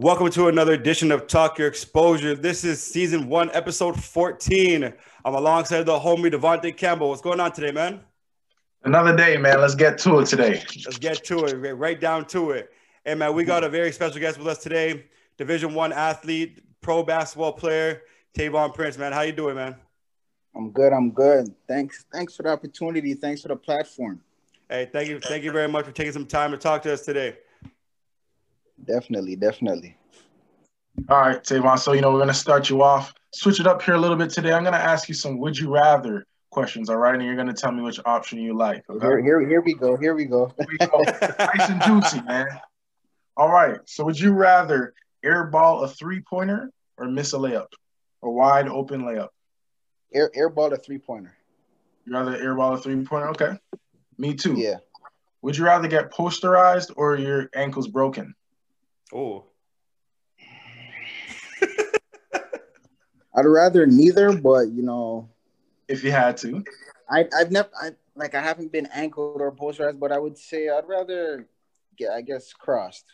Welcome to another edition of Talk Your Exposure. This is season one, episode 14. I'm alongside the homie Devontae Campbell. What's going on today, man? Another day, man. Let's get to it today. Let's get to it, right down to it. Hey, man, we got a very special guest with us today. Division one athlete, pro basketball player, Taevaunn Prince. Man, how you doing, man? I'm good. I'm good. Thanks. Thanks for the opportunity. Thanks for the platform. Hey, thank you. Thank you very much for taking some time to talk to us today. Definitely, definitely. All right, Taevaunn. So, you know, we're going to start you off, switch it up here a little bit today. I'm going to ask you some would you rather questions, all right? And you're going to tell me which option you like. Okay? Here, here, here we go. Here we go. Here we go. nice and juicy, man. All right. So, would you rather airball a three pointer or miss a layup, a wide open layup? Air airball a three pointer. You rather airball a three pointer? Okay. Me too. Yeah. Would you rather get posterized or your ankles broken? Oh. I'd rather neither, but you know, if you had to, I I've never I like I haven't been ankled or posterized, but I would say I'd rather get I guess crossed.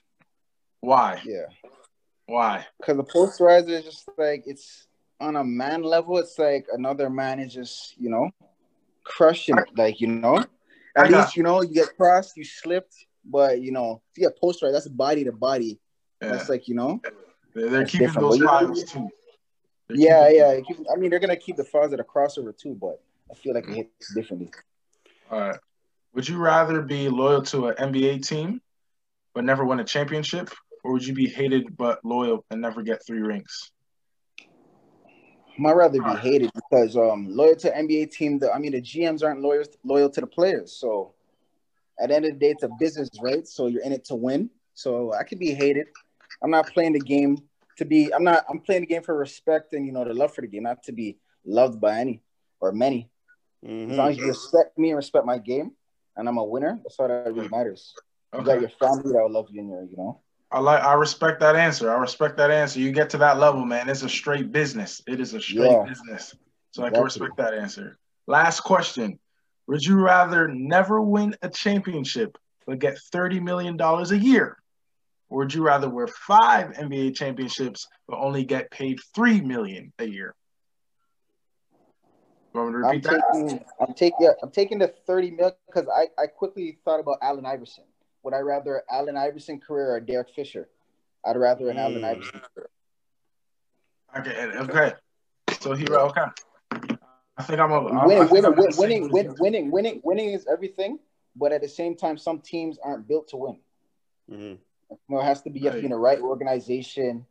Why? Yeah. Why? Because the posterizer is just like it's on a man level. It's like another man is just you know crushing it, like you know. At I least you know you get crossed, you slipped, but you know if you get posterized, that's body to body. Yeah. That's like you know. They're, they're keeping those files too. They're yeah, yeah. I mean, they're gonna keep the files at a crossover too, but I feel like it hits differently. All right. Would you rather be loyal to an NBA team but never win a championship, or would you be hated but loyal and never get three rings? I'd rather be hated because um loyal to NBA team. The I mean the GMs aren't loyal loyal to the players. So at the end of the day, it's a business, right? So you're in it to win. So I could be hated. I'm not playing the game to be I'm not I'm playing the game for respect and you know the love for the game, not to be loved by any or many. Mm-hmm. As long as you respect me and respect my game, and I'm a winner, that's all that really matters. Okay. You got your family that will love you in your, you know. I like I respect that answer. I respect that answer. You get to that level, man. It's a straight business. It is a straight yeah. business. So exactly. I can respect that answer. Last question. Would you rather never win a championship but get $30 million a year? Or would you rather wear five NBA championships but only get paid three million a year? I'm taking, I'm taking, I'm taking the 30 million because I, I quickly thought about Allen Iverson. Would I rather Allen Iverson career or Derek Fisher? I'd rather an mm. Allen Iverson career. Okay, okay. So here, okay. I think I'm a winning, winning, winning, winning, winning, winning, winning, winning is everything. But at the same time, some teams aren't built to win. Mm-hmm. You know, it has to be right. in the right organization.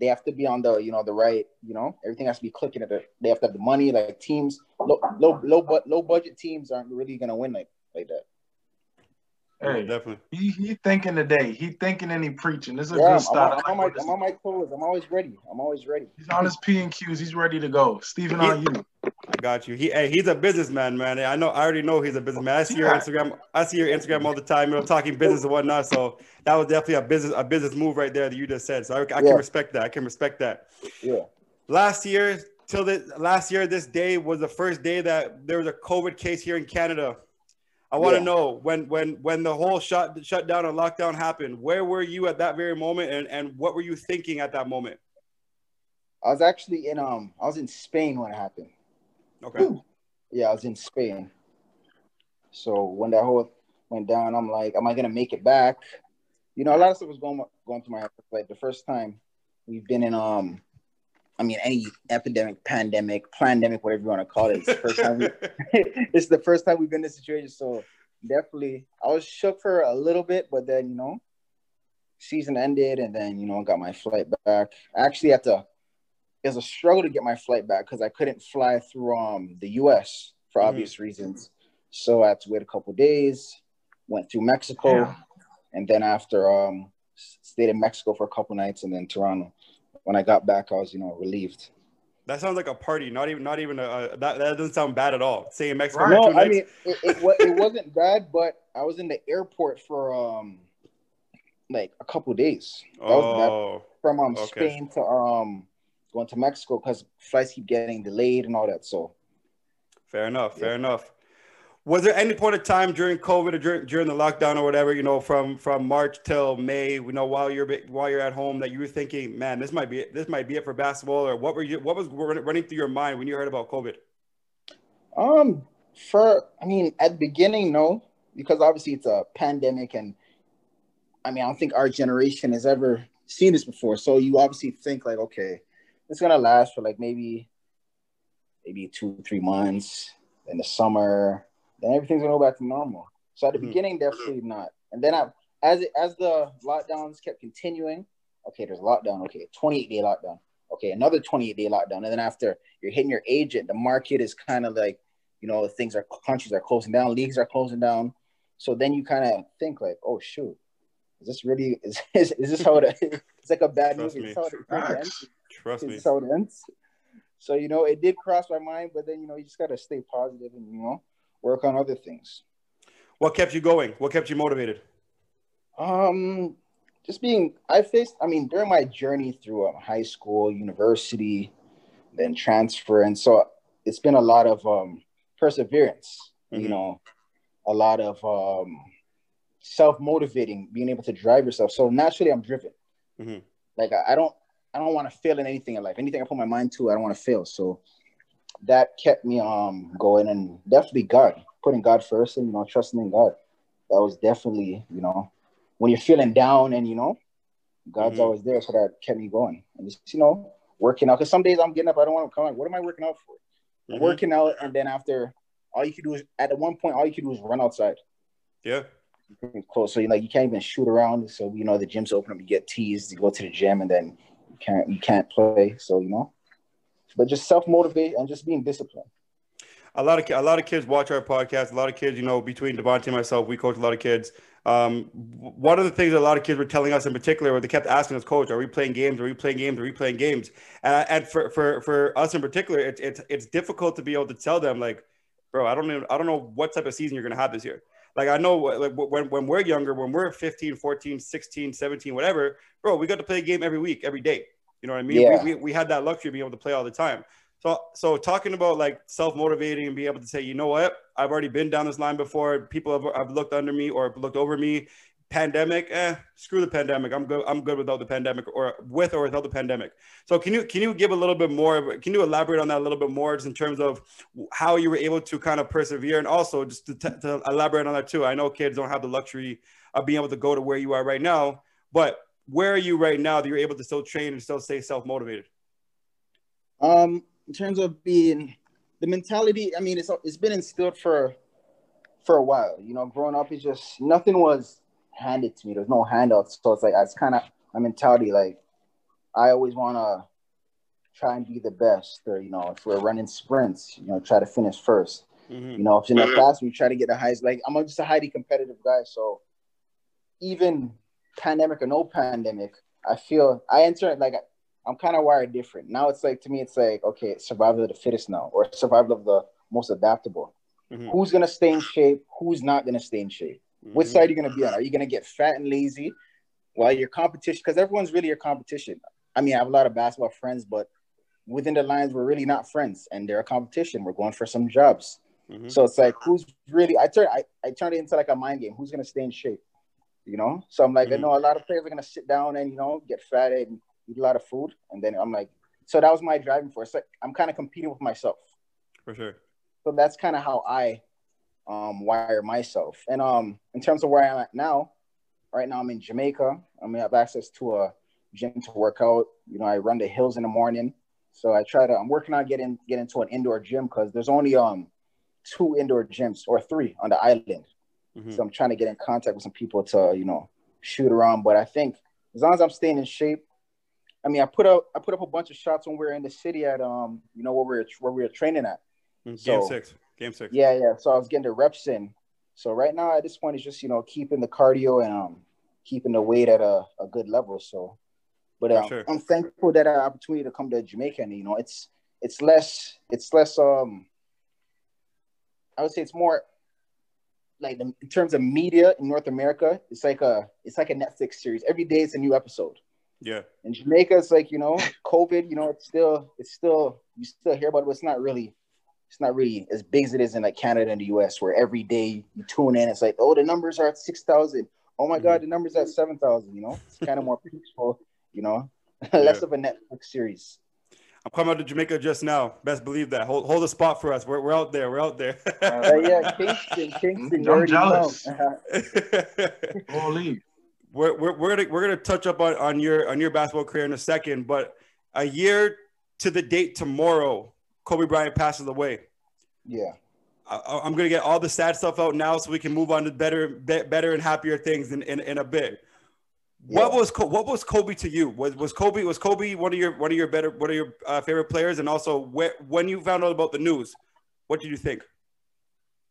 They have to be on the, you know, the right, you know, everything has to be clicking at it. They have to have the money. Like teams, low, low, low, but low budget teams aren't really gonna win like like that. Hey, definitely. He he thinking today. He thinking and he preaching. This is a good start. I'm, I'm, on my, I'm on my toes. I'm always ready. I'm always ready. He's on his P and Qs. He's ready to go. Steven, on you. I got you. He hey, he's a businessman, man. I know. I already know he's a businessman. I see your Instagram. I see your Instagram all the time. You know, talking business and whatnot. So that was definitely a business a business move right there that you just said. So I, I can respect that. I can respect that. Yeah. Last year till the last year, this day was the first day that there was a COVID case here in Canada. I want to yeah. know when when when the whole shut shutdown and lockdown happened. Where were you at that very moment, and and what were you thinking at that moment? I was actually in um I was in Spain when it happened. Okay. Yeah, I was in Spain. So when that whole went down, I'm like, am I gonna make it back? You know, a lot of stuff was going going through my head. Like the first time we've been in um I mean, any epidemic, pandemic, pandemic, whatever you want to call it. It's the first time, we, it's the first time we've been in this situation. So definitely, I was shook for a little bit, but then you know, season ended, and then you know, got my flight back. I actually had to. It was a struggle to get my flight back because I couldn't fly through um the U.S. for mm-hmm. obvious reasons. So I had to wait a couple days. Went through Mexico, yeah. and then after um stayed in Mexico for a couple nights, and then Toronto when I got back, I was, you know, relieved. That sounds like a party. Not even, not even a, that. That doesn't sound bad at all. Saying Mexico. No, I mean, it, it, it wasn't bad, but I was in the airport for um, like a couple days. That oh, from um okay. Spain to um going to Mexico because flights keep getting delayed and all that. So, fair enough. Fair enough. Was there any point of time during COVID or during, during the lockdown or whatever, you know, from from March till May, you know, while you're while you're at home, that you were thinking, man, this might be it, this might be it for basketball, or what were you what was running through your mind when you heard about COVID? Um, for I mean, at the beginning, no, because obviously it's a pandemic, and I mean, I don't think our generation has ever seen this before. So you obviously think like, okay, it's gonna last for like maybe maybe two, three months in the summer, then everything's gonna go back to normal. So at the mm-hmm. beginning, definitely not. And then I, as it, as the lockdowns kept continuing, okay, there's a lockdown. Okay, 28 day lockdown. Okay, another 28 day lockdown. And then after you're hitting your agent, the market is kind of like, you know, things are countries are closing down, leagues are closing down. So then you kind of think like, oh shoot, is this really is, is, is this how it it's like a bad Trust movie? Trust me. Trust me. how it ends. So you know, it did cross my mind, but then you know, you just gotta stay positive and you know, work on other things. What kept you going? What kept you motivated? Um, just being. I faced. I mean, during my journey through um, high school, university, then transfer, and so it's been a lot of um perseverance. Mm-hmm. You know, a lot of um self motivating, being able to drive yourself. So naturally, I'm driven. Mm-hmm. Like I, I don't I don't want to fail in anything in life. Anything I put my mind to, I don't want to fail. So that kept me um going and definitely God, putting God first and you know, trusting in God. That was definitely, you know, when you're feeling down and you know, God's mm-hmm. always there. So that kept me going. And just, you know, working out. Cause some days I'm getting up, I don't want to come like, what am I working out for? Mm-hmm. Working out and then after all you could do is at one point all you could do is run outside. Yeah. Close. So you like you can't even shoot around. So you know the gym's open up, you get teased, you go to the gym and then you can't you can't play. So you know, but just self motivate and just being disciplined. A lot of a lot of kids watch our podcast. A lot of kids, you know, between Devontae and myself, we coach a lot of kids. Um, one of the things that a lot of kids were telling us in particular, where they kept asking us, "Coach, are we playing games? Are we playing games? Are we playing games?" And, for, for for us in particular, it's it's it's difficult to be able to tell them, like, "Bro, I don't know, I don't know what type of season you're gonna have this year." Like I know like when, when we're younger, when we're 15, 14, 16, 17, whatever, bro, we got to play a game every week, every day. You know what I mean? Yeah. We, we, we had that luxury of being able to play all the time. So, so talking about like self-motivating and being able to say, you know what, I've already been down this line before. People have, have looked under me or looked over me. Pandemic, eh, screw the pandemic. I'm good. I'm good without the pandemic, or with or without the pandemic. So, can you can you give a little bit more? Can you elaborate on that a little bit more, just in terms of how you were able to kind of persevere, and also just to, t- to elaborate on that too. I know kids don't have the luxury of being able to go to where you are right now, but where are you right now that you're able to still train and still stay self motivated? Um, in terms of being the mentality, I mean, it's it's been instilled for for a while. You know, growing up, it's just nothing was handed to me. There's no handouts, so it's like it's kind of my mentality. Like I always want to try and be the best, or you know, if we're running sprints, you know, try to finish 1st mm-hmm. You know, if you're in the class we try to get the highest. Like I'm just a highly competitive guy, so even pandemic or no pandemic, I feel I enter like I'm kind of wired different. Now it's like to me, it's like okay, survival of the fittest now, or survival of the most adaptable. Mm-hmm. Who's gonna stay in shape? Who's not gonna stay in shape? Mm-hmm. Which side are you gonna be on? Are you gonna get fat and lazy while your competition? Because everyone's really your competition. I mean, I have a lot of basketball friends, but within the lines, we're really not friends, and they're a competition. We're going for some jobs. Mm-hmm. So it's like, who's really? I turn I, I turn it into like a mind game. Who's gonna stay in shape? You know. So I'm like, mm-hmm. I know a lot of players are gonna sit down and you know get fat and eat a lot of food, and then I'm like, so that was my driving force. Like I'm kind of competing with myself. For sure. So that's kind of how I um, wire myself. And um, in terms of where I'm at now, right now I'm in Jamaica. I mean, I have access to a gym to work out. You know, I run the hills in the morning. So I try to. I'm working on getting get into an indoor gym because there's only um two indoor gyms or three on the island. Mm-hmm. So I'm trying to get in contact with some people to, you know, shoot around. But I think as long as I'm staying in shape, I mean, I put up I put up a bunch of shots when we were in the city at um, you know, where we were where we were training at. Mm-hmm. Game six. Game six. Yeah, yeah. So I was getting the reps in. So right now at this point it's just, you know, keeping the cardio and um keeping the weight at a, a good level. So but um, sure. I'm thankful that I opportunity to come to Jamaica and you know it's it's less it's less um I would say it's more like the, in terms of media in North America, it's like a it's like a Netflix series. Every day it's a new episode. Yeah. In Jamaica, it's like you know, COVID. You know, it's still it's still you still hear about it, but it's not really it's not really as big as it is in like Canada and the US, where every day you tune in, it's like, oh, the numbers are at six thousand. Oh my mm-hmm. god, the numbers at seven thousand. You know, it's kind of more peaceful. You know, less yeah. of a Netflix series. I'm coming out to Jamaica just now. Best believe that. Hold hold a spot for us. We're, we're out there. We're out there. uh, yeah, Kingston, Kingston. I'm jealous. Holy. We're, we're, we're gonna we're gonna touch up on, on your on your basketball career in a second, but a year to the date tomorrow, Kobe Bryant passes away. Yeah. I, am gonna get all the sad stuff out now, so we can move on to better, be, better and happier things in, in, in a bit. Yeah. What was what was Kobe to you? Was was Kobe was Kobe one of your one of your better one of your uh, favorite players? And also, where, when you found out about the news, what did you think?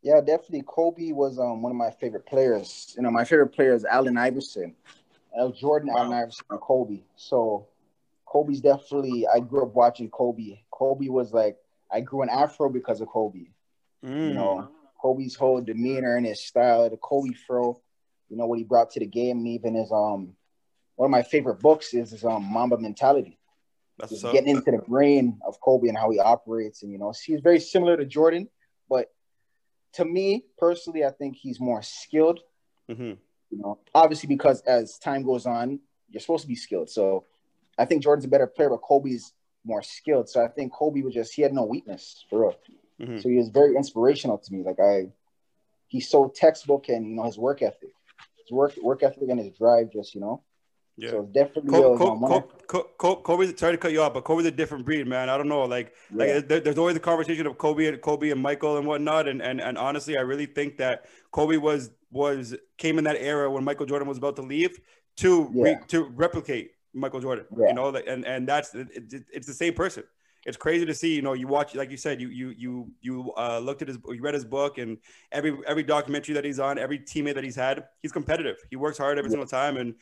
Yeah, definitely. Kobe was um, one of my favorite players. You know, my favorite player is Allen Iverson. Was Jordan, wow. Allen Iverson, and Kobe. So Kobe's definitely. I grew up watching Kobe. Kobe was like I grew an afro because of Kobe. Mm. You know, Kobe's whole demeanor and his style, the Kobe fro. You know what he brought to the game, even his um one of my favorite books is, is um, Mamba Mentality. That's so, getting into the brain of Kobe and how he operates. And, you know, he's very similar to Jordan, but to me personally, I think he's more skilled. Mm-hmm. You know, obviously because as time goes on, you're supposed to be skilled. So I think Jordan's a better player, but Kobe's more skilled. So I think Kobe was just he had no weakness for real. Mm-hmm. So he was very inspirational to me. Like I, he's so textbook and you know his work ethic, his work work ethic and his drive. Just you know, yeah. So definitely. Kobe, Kobe, Kobe, Kobe, Kobe's sorry to cut you off, but Kobe's a different breed, man. I don't know, like, yeah. like there, there's always a conversation of Kobe and Kobe and Michael and whatnot, and and and honestly, I really think that Kobe was was came in that era when Michael Jordan was about to leave to yeah. re, to replicate Michael Jordan. Yeah. You know, and and that's it, it, it's the same person. It's crazy to see. You know, you watch, like you said, you you you you uh, looked at his, you read his book, and every every documentary that he's on, every teammate that he's had, he's competitive. He works hard every single time, and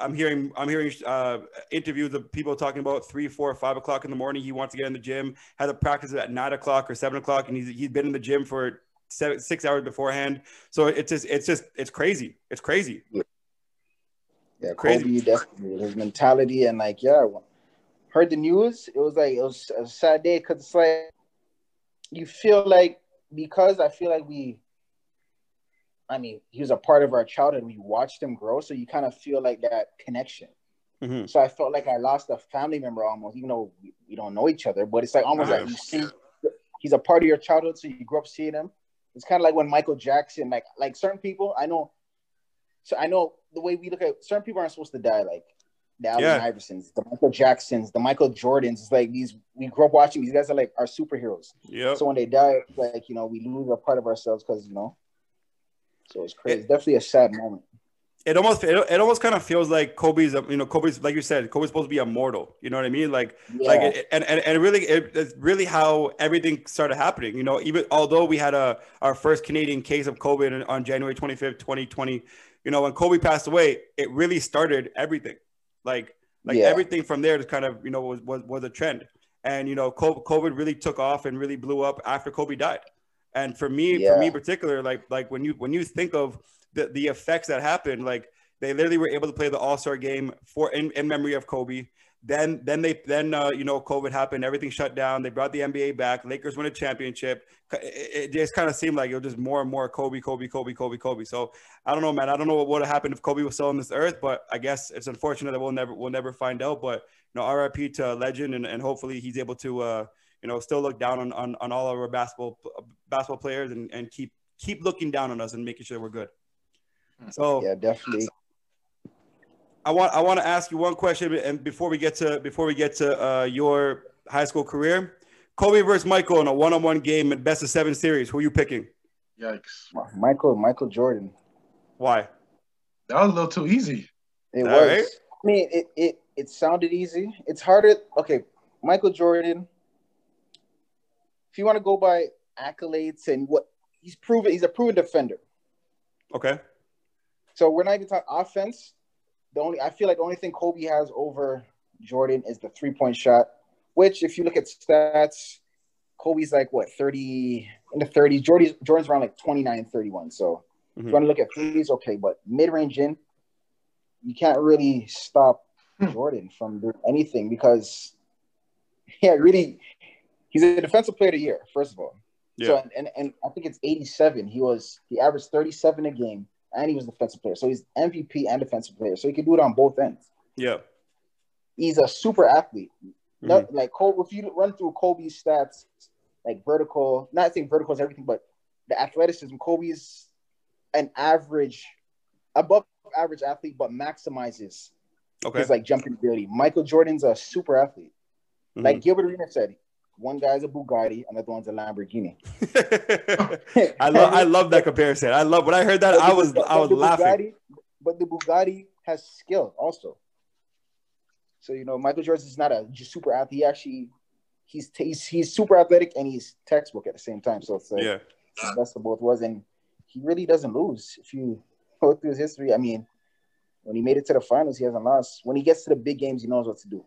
I'm hearing I'm hearing uh, interviews of people talking about three, four, five o'clock in the morning. He wants to get in the gym, had a practice at nine o'clock or seven o'clock, and he's he's been in the gym for seven, six hours beforehand. So it's just it's just it's crazy. It's crazy. Yeah, crazy. Kobe definitely his mentality and like yeah, heard the news. It was like it was a sad day because it's like you feel like because I feel like we I mean, he was a part of our childhood. We watched him grow, so you kind of feel like that connection. Mm-hmm. So I felt like I lost a family member almost, even though we, we don't know each other. But it's like almost nice. like you see, he's a part of your childhood, so you grew up seeing him. It's kind of like when Michael Jackson, like like certain people, I know. So I know the way we look at certain people aren't supposed to die, like the Allen yeah. Iversons, the Michael Jacksons, the Michael Jordans. It's like these we grew up watching these guys are like our superheroes. Yeah. So when they die, like you know, we lose a part of ourselves because you know so it's crazy. It, it's definitely a sad moment. It almost it, it almost kind of feels like Kobe's you know Kobe's like you said Kobe's supposed to be immortal you know what I mean like yeah. like it, and, and and really it, it's really how everything started happening you know even although we had a our first Canadian case of COVID on January 25th 2020 you know when Kobe passed away it really started everything like like yeah. everything from there just kind of you know was, was was a trend and you know COVID really took off and really blew up after Kobe died and for me, yeah. for me in particular, like like when you when you think of the the effects that happened, like they literally were able to play the All Star game for in, in memory of Kobe. Then then they then uh, you know COVID happened, everything shut down. They brought the NBA back. Lakers win a championship. It, it just kind of seemed like it was just more and more Kobe, Kobe, Kobe, Kobe, Kobe. So I don't know, man. I don't know what would have happened if Kobe was still on this earth, but I guess it's unfortunate that we'll never we'll never find out. But you know, RIP to legend, and, and hopefully he's able to. Uh, you know, still look down on, on, on all of our basketball basketball players and, and keep keep looking down on us and making sure we're good. So yeah, definitely. I want I want to ask you one question, and before we get to before we get to uh, your high school career, Kobe versus Michael in a one-on-one game at best of seven series. Who are you picking? Yikes! Michael Michael Jordan. Why? That was a little too easy. It was. Right? I mean, it, it it sounded easy. It's harder. Okay, Michael Jordan if you want to go by accolades and what he's proven, he's a proven defender. Okay. So we're not even talking offense. The only I feel like the only thing Kobe has over Jordan is the three point shot, which if you look at stats, Kobe's like what 30 in the 30s. Jordan's Jordan's around like 29, 31. So mm-hmm. if you mm-hmm. want to look at threes, okay, but mid range in, you can't really stop hmm. Jordan from doing anything because yeah, really he's a defensive player of the year, first of all. Yeah. So and, and I think it's 87. He was he averaged 37 a game and he was a defensive player. So he's MVP and defensive player. So he can do it on both ends. Yeah. He's a super athlete. Mm-hmm. Not, like Kobe, if you run through Kobe's stats, like vertical, not saying vertical is everything, but the athleticism, Kobe's an average, above average athlete, but maximizes okay. his like jumping ability. Michael Jordan's a super athlete. Mm-hmm. Like Gilbert Arenas said, one guy's a Bugatti, another one's a Lamborghini. I love I love that comparison. I love when I heard that I was the, I was laughing. Bugatti, but the Bugatti has skill also. So you know, Michael Jordan is not a super athlete. He actually he's he's he's super athletic and he's textbook at the same time. So it's like yeah, that's the both was, and he really doesn't lose. If you go through his history, I mean, when he made it to the finals, he hasn't lost. When he gets to the big games, he knows what to do.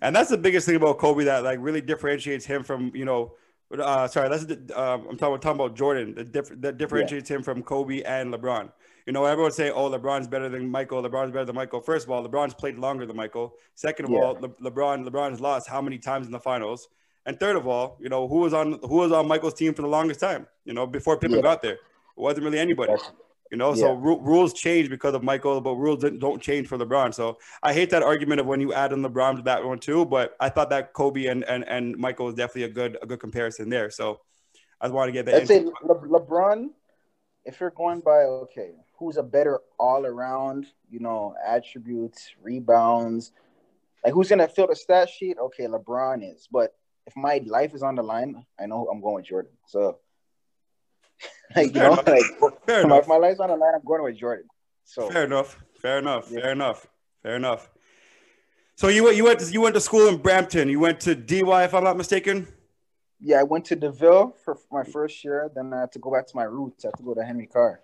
And that's the biggest thing about Kobe that like really differentiates him from you know. Uh, sorry, that's uh, I'm talking, talking about Jordan. That, diff- that differentiates yeah. him from Kobe and LeBron. You know, everyone say, "Oh, LeBron's better than Michael. LeBron's better than Michael." First of all, LeBron's played longer than Michael. Second of yeah. all, Le- LeBron LeBron's lost how many times in the finals? And third of all, you know, who was on who was on Michael's team for the longest time? You know, before Pippen yeah. got there, it wasn't really anybody. That's- you know, yeah. so r- rules change because of Michael, but rules don't change for LeBron. So I hate that argument of when you add in LeBron to that one too. But I thought that Kobe and and, and Michael was definitely a good a good comparison there. So I just want to get that. I'd say Le- LeBron, if you're going by okay, who's a better all around, you know, attributes, rebounds, like who's gonna fill the stat sheet? Okay, LeBron is. But if my life is on the line, I know I'm going with Jordan. So like you know, like Fair my, my life's on the line, I'm going with Jordan. So fair enough. Fair enough. Yeah. Fair enough. Fair enough. So you went you went to, you went to school in Brampton. You went to DY, if I'm not mistaken. Yeah, I went to d'Youville for my first year. Then I had to go back to my roots. I had to go to Henry Carr.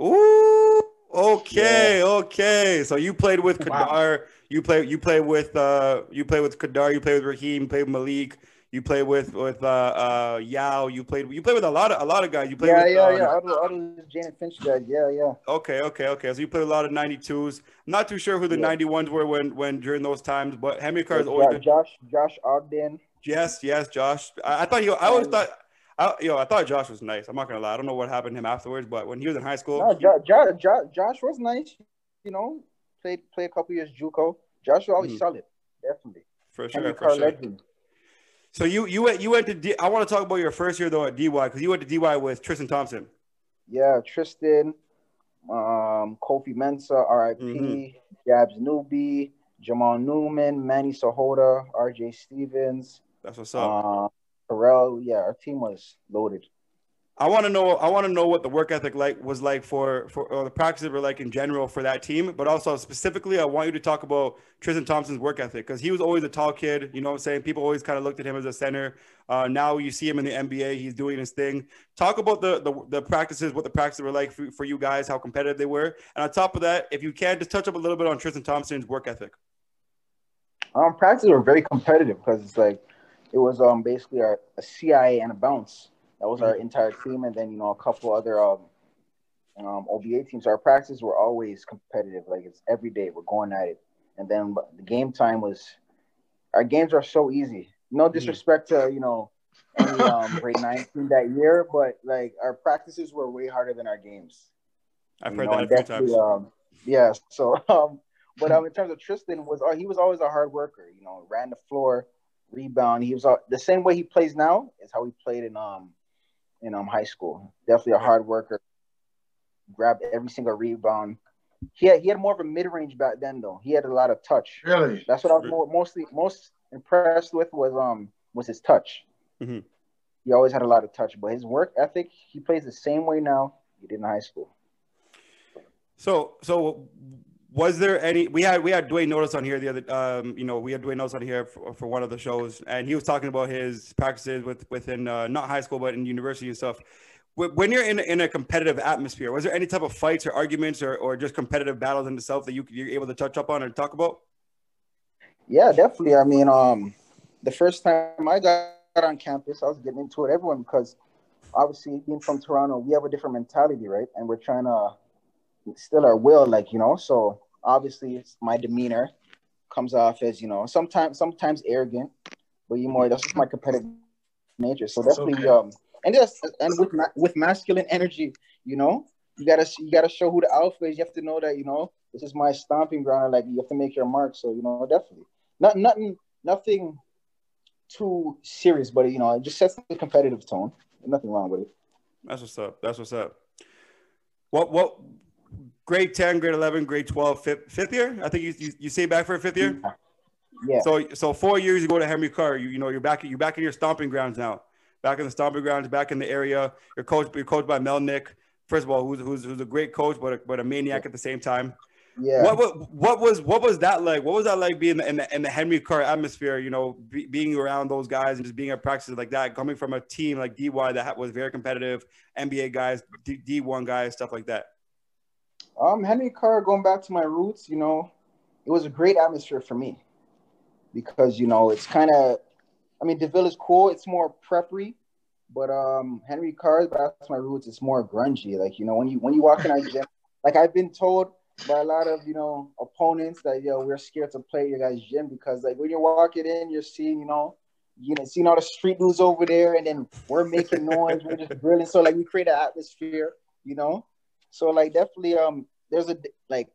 Ooh, okay, yeah. okay. So you played with Kadar. Wow. You play you play with uh you play with Kadar. You play with Raheem. You play with Malik. You play with with uh, uh Yao. You played you play with a lot of a lot of guys. You played yeah, with yeah, um, yeah. Other, other Jane and Finch guys. Yeah, yeah. Okay, okay, okay. So you played a lot of 92s. Not too sure who the yeah. 91s were when when during those times, but Henry Carr is always been... Josh Josh Ogden. Yes, yes, Josh. I, I thought he. I always thought. I, yo, I thought Josh was nice. I'm not gonna lie. I don't know what happened to him afterwards, but when he was in high school, no, jo- jo- jo- Josh was nice. You know, played play a couple years JUCO. Josh was always mm. solid, definitely. For sure, Henry for Carr sure. Legend. So you you went you went to D, I want to talk about your first year though at DY because you went to DY with Tristan Thompson. Yeah, Tristan, um, Kofi Mensah, RIP, mm-hmm. Gabs Newby, Jamal Newman, Manny Sahota, RJ Stevens. That's what's up. Uh, Pharrell, yeah, our team was loaded. I want to know. I want to know what the work ethic like was like for for or the practices were like in general for that team, but also specifically, I want you to talk about Tristan Thompson's work ethic because he was always a tall kid. You know, what I'm saying people always kind of looked at him as a center. Uh, now you see him in the NBA. He's doing his thing. Talk about the the, the practices, what the practices were like for, for you guys, how competitive they were, and on top of that, if you can, just touch up a little bit on Tristan Thompson's work ethic. Um, practices were very competitive because it's like it was um basically a, a CIA and a bounce that was our entire team, and then you know a couple other um, um, OBA teams. Our practices were always competitive. Like it's every day we're going at it, and then the game time was. Our games are so easy. No disrespect to you know any um, grade nine team that year, but like our practices were way harder than our games. I've you heard know, that a few times. Um, yeah, so um, but um, in terms of Tristan was uh, he was always a hard worker. You know, ran the floor, rebound. He was uh, the same way he plays now is how he played in um in um high school. Definitely a hard worker. Grabbed every single rebound. He had he had more of a mid range back then though. He had a lot of touch. Really? That's what I was more, mostly most impressed with was um was his touch. Mm-hmm. He always had a lot of touch, but his work ethic, he plays the same way now he did in high school. So so was there any we had we had Duane Notice on here the other um you know we had Duane Notice on here for, for one of the shows and he was talking about his practices with within uh, not high school but in university and stuff. When you're in, in a competitive atmosphere was there any type of fights or arguments or, or just competitive battles in itself that you you're able to touch up on and talk about? Yeah definitely. I mean um the first time i got on campus i was getting into it everyone because obviously being from toronto we have a different mentality right? And we're trying to still our will, like you know. So obviously, it's my demeanor comes off as you know sometimes sometimes arrogant, but you more that's just my competitive nature. So definitely, okay. um, and just and with with masculine energy, you know, you gotta you gotta show who the alpha is. You have to know that you know this is my stomping ground. Like you have to make your mark. So you know, definitely not nothing nothing too serious, but you know, it just sets the competitive tone. nothing wrong with it. That's what's up. That's what's up. What what grade 10, grade 11, grade 12, fifth, fifth year? I think you, you, you say back for a fifth year? Yeah. So so four years you go to Henry Carr. You, you know, you're back you're back in your stomping grounds now. Back in the stomping grounds, back in the area. You're coached, you're coached by Melnick. First of all, who's, who's, who's a great coach, but a, but a maniac at the same time. Yeah. What, what, what was what was that like? What was that like being in the in the Henry Carr atmosphere? You know, be, being around those guys and just being at practices like that, coming from a team like DY that was very competitive, NBA guys, D, one guys, stuff like that. Um, Henry Carr, going back to my roots, you know, it was a great atmosphere for me because you know it's kind of, I mean, d'Youville is cool. It's more preppy, but um, Henry Carr, back to my roots, it's more grungy. Like you know, when you when you walk in our gym, like I've been told by a lot of you know opponents that yo we're scared to play your guys gym because like when you're walking in you're seeing you know you know seeing all the street dudes over there and then we're making noise we're just grilling so like we create an atmosphere you know so like definitely um there's a like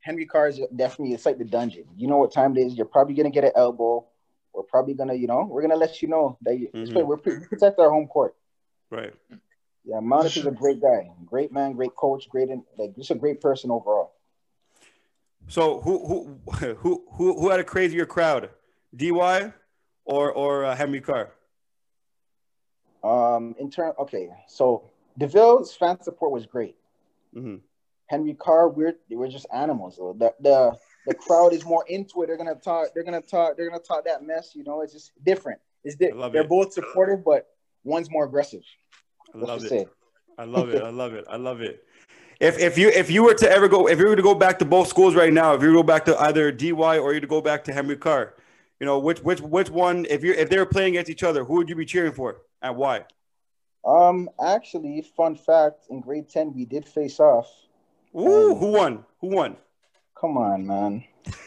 Henry Carr is definitely it's like the dungeon you know what time it is you're probably gonna get an elbow we're probably gonna you know we're gonna let you know that you, mm-hmm. we're protect our home court right yeah, Monica is a great guy, great man, great coach, great and like just a great person overall. So who who who who who had a crazier crowd, DY or or uh, Henry Carr? Um, in turn, okay, so d'Youville's fan support was great. Mm-hmm. Henry Carr, we're we're just animals. So the the the crowd is more into it. They're gonna talk. They're gonna talk. They're gonna talk that mess. You know, it's just different. It's di- they're it. both supportive, but one's more aggressive. I love it. I love it. I love it. I love it. If if you if you were to ever go if you were to go back to both schools right now, if you go back to either DY or you to go back to Henry Carr, you know which which which one if you if they were playing against each other, who would you be cheering for and why? Um, actually, fun fact: in grade ten, we did face off. Ooh, who won? Who won? Come on, man.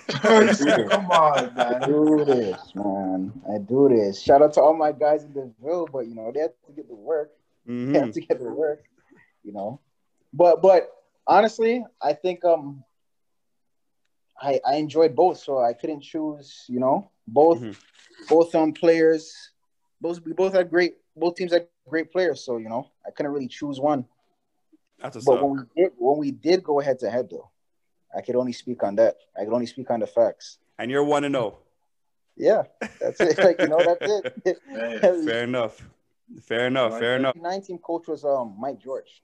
Come on, man. I do this, man. I do this. Shout out to all my guys in the Ville, but you know they have to get the work. Mm-hmm. They have to get the work. You know, but but honestly, I think um I I enjoyed both, so I couldn't choose. You know, both mm-hmm. both um players. Both we both had great. Both teams had great players, so you know I couldn't really choose one. That's but when we did when we did go head to head though, I could only speak on that. I could only speak on the facts. And you're one to know. Yeah, that's it. like you know, that's it. fair enough. Fair enough. Fair enough. 19 coach was um Mike George.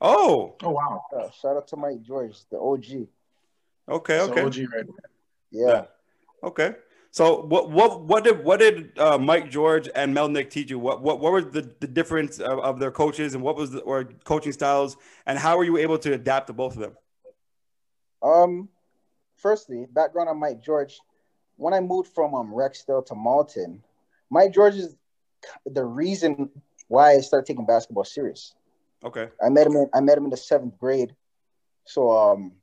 Oh. Oh wow. Uh, shout out to Mike George, the OG. Okay. Okay. OG right Yeah. yeah. Okay. So what what what did what did uh, Mike George and Melnick teach you? What what what were the, the difference of, of their coaches and what was the or coaching styles and how were you able to adapt to both of them? Um, firstly, background on Mike George. When I moved from um Rexdale to Malton, Mike George is the reason why I started taking basketball serious. Okay. I met him in I met him in the seventh grade. So um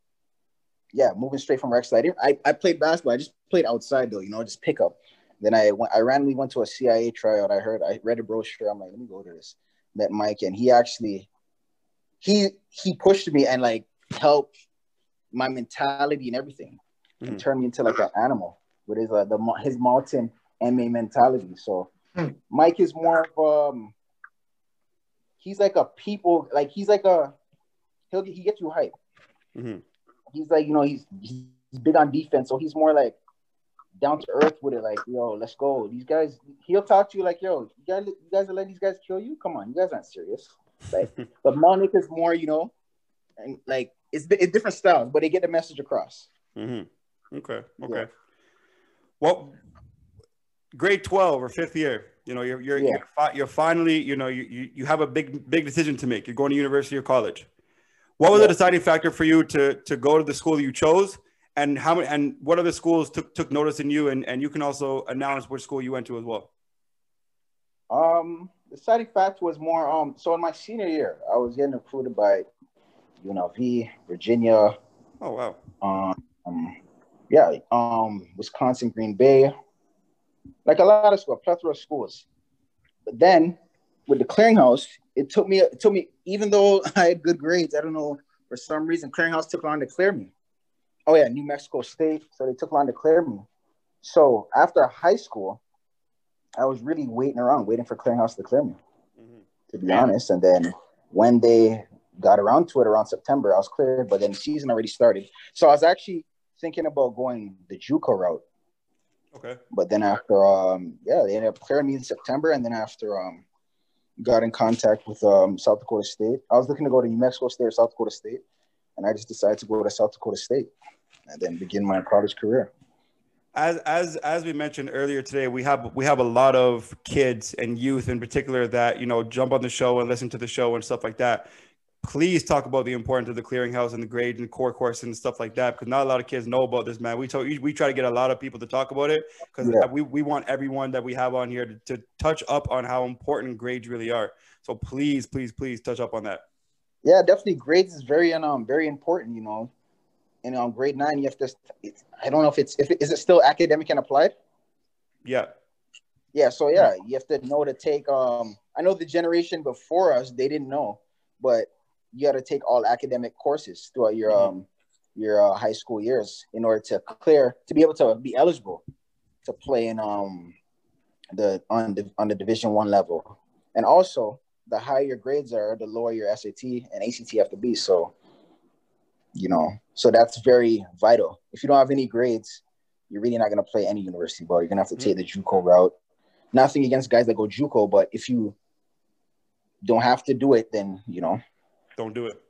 yeah, moving straight from Rexdale. I I, I played basketball. I just played outside though, you know, just pick up. Then I went I randomly went to a CIA tryout. I heard I read a brochure. I'm like, let me go to this. Met Mike and he actually he he pushed me and like helped my mentality and everything and turned me into like an animal with his uh, the his Malton MA mentality. So hmm. Mike is more of um he's like a people like he's like a he'll he gets you hype. Mm-hmm. He's like you know he's he's big on defense, so he's more like down to earth with it. Like yo, let's go. These guys, he'll talk to you like yo, you guys, you guys are letting these guys kill you. Come on, you guys aren't serious. Like, but Monique is more you know, and like it's, it's different styles, but they get the message across. Mm-hmm. Okay. Okay. Yeah. Well, grade twelve or fifth year you know, you're you're yeah. you're, fi- you're, finally, you know, you, you you have a big big decision to make. You're going to university or college. What was yeah. the deciding factor for you to to go to the school you chose, and how many and what other schools took took notice in you, and and you can also announce which school you went to as well. Um, the deciding factor was more um. So in my senior year, I was getting recruited by UNLV, Virginia. Oh wow. Um, yeah, um, Wisconsin, Green Bay, like a lot of schools, plethora of schools. But then with the clearinghouse, it took me it took me even though I had good grades, I don't know for some reason clearinghouse took long to clear me. Oh yeah, New Mexico State, so they took long to clear me. So after high school, I was really waiting around, waiting for clearinghouse to clear me, mm-hmm. to be honest. And then when they got around to it around September, I was cleared, but then the season already started. So I was actually thinking about going the JUCO route. Okay. But then after um yeah, they ended up clearing me in September and then after um got in contact with um South Dakota State. I was looking to go to New Mexico State or South Dakota State, and I just decided to go to South Dakota State and then begin my college career. As as as we mentioned earlier today, we have we have a lot of kids and youth in particular that you know jump on the show and listen to the show and stuff like that please talk about the importance of the clearinghouse and the grade and core course and stuff like that because not a lot of kids know about this man. We talk we try to get a lot of people to talk about it because yeah. we, we want everyone that we have on here to, to touch up on how important grades really are. So please please please touch up on that. Yeah definitely. Grades is very um very important you know. And on um, grade nine you have to i don't know if it's if it, is it still academic and applied? Yeah. Yeah so yeah. you have to know to take um i know the generation before us they didn't know but you got to take all academic courses throughout your mm-hmm. um your uh, high school years in order to clear to be able to be eligible to play in um the on the on the division one level. And also the higher your grades are the lower your sat and act have to be. So you know so that's very vital. If you don't have any grades you're really not going to play any university ball. You're going to have to mm-hmm. take the juco route. Nothing against guys that go juco but if you don't have to do it then you know don't do it.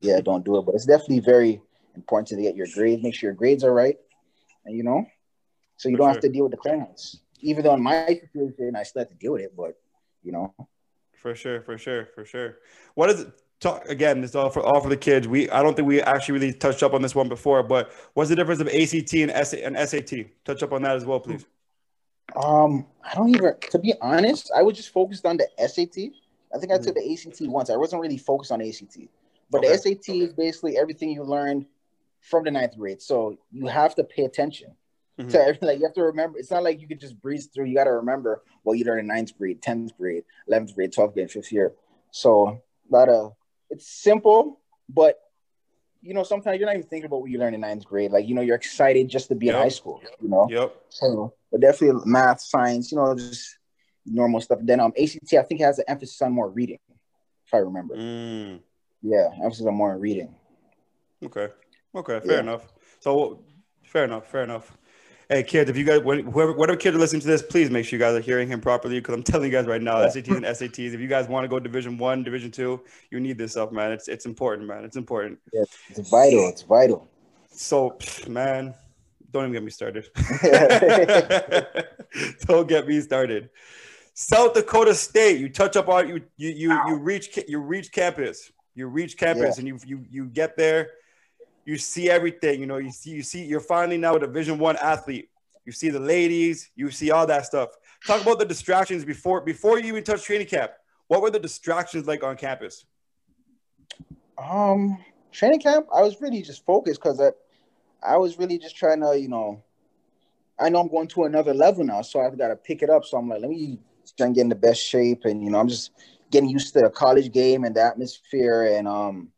Yeah, don't do it. But it's definitely very important to get your grades. Make sure your grades are right, and you know, so you For don't sure. have to deal with the clearance. Even though in my situation, I still have to deal with it, but you know. For sure, for sure, for sure. What is it? Talk again. It's all for all for the kids. We I don't think we actually really touched up on this one before, but what's the difference of ACT and, SA, and SAT? Touch up on that as well, please. Um, I don't even. To be honest, I was just focused on the SAT I think I took mm-hmm. the ACT once. I wasn't really focused on ACT, but okay. the SAT is basically everything you learned from the ninth grade. So you have to pay attention mm-hmm. to everything. Like you have to remember. It's not like you could just breeze through. You got to remember what you learned in ninth grade, tenth grade, eleventh grade, twelfth grade, fifth year. So a lot of it's simple, but you know sometimes you're not even thinking about what you learned in ninth grade. Like you know you're excited just to be yep. in high school. You know. Yep. So, but definitely math, science. You know, just normal stuff. Then um ACT, I think has an emphasis on more reading, if I remember. Mm. Yeah, emphasis on more reading. Okay. Okay. Fair yeah. enough. So fair enough. Fair enough. Hey kids, if you guys, whoever, whatever kid are listening to this, please make sure you guys are hearing him properly. Because I'm telling you guys right now, yeah. SATs and SATs. If you guys want to go Division One, Division Two, you need this stuff, man. It's it's important, man. It's important. Yeah, it's vital. It's vital. So, man, don't even get me started. don't get me started. South Dakota State. You touch up on you you you you reach you reach campus. You reach campus yeah. and you you you get there. You see everything. You know you see you see you're finally now a Division One athlete. You see the ladies. You see all that stuff. Talk about the distractions before before you even touch training camp. What were the distractions like on campus? Um, training camp. I was really just focused because I, I was really just trying to you know I know I'm going to another level now, so I've got to pick it up. So I'm like, let me trying to get in the best shape, and you know, I'm just getting used to the college game and the atmosphere, and um,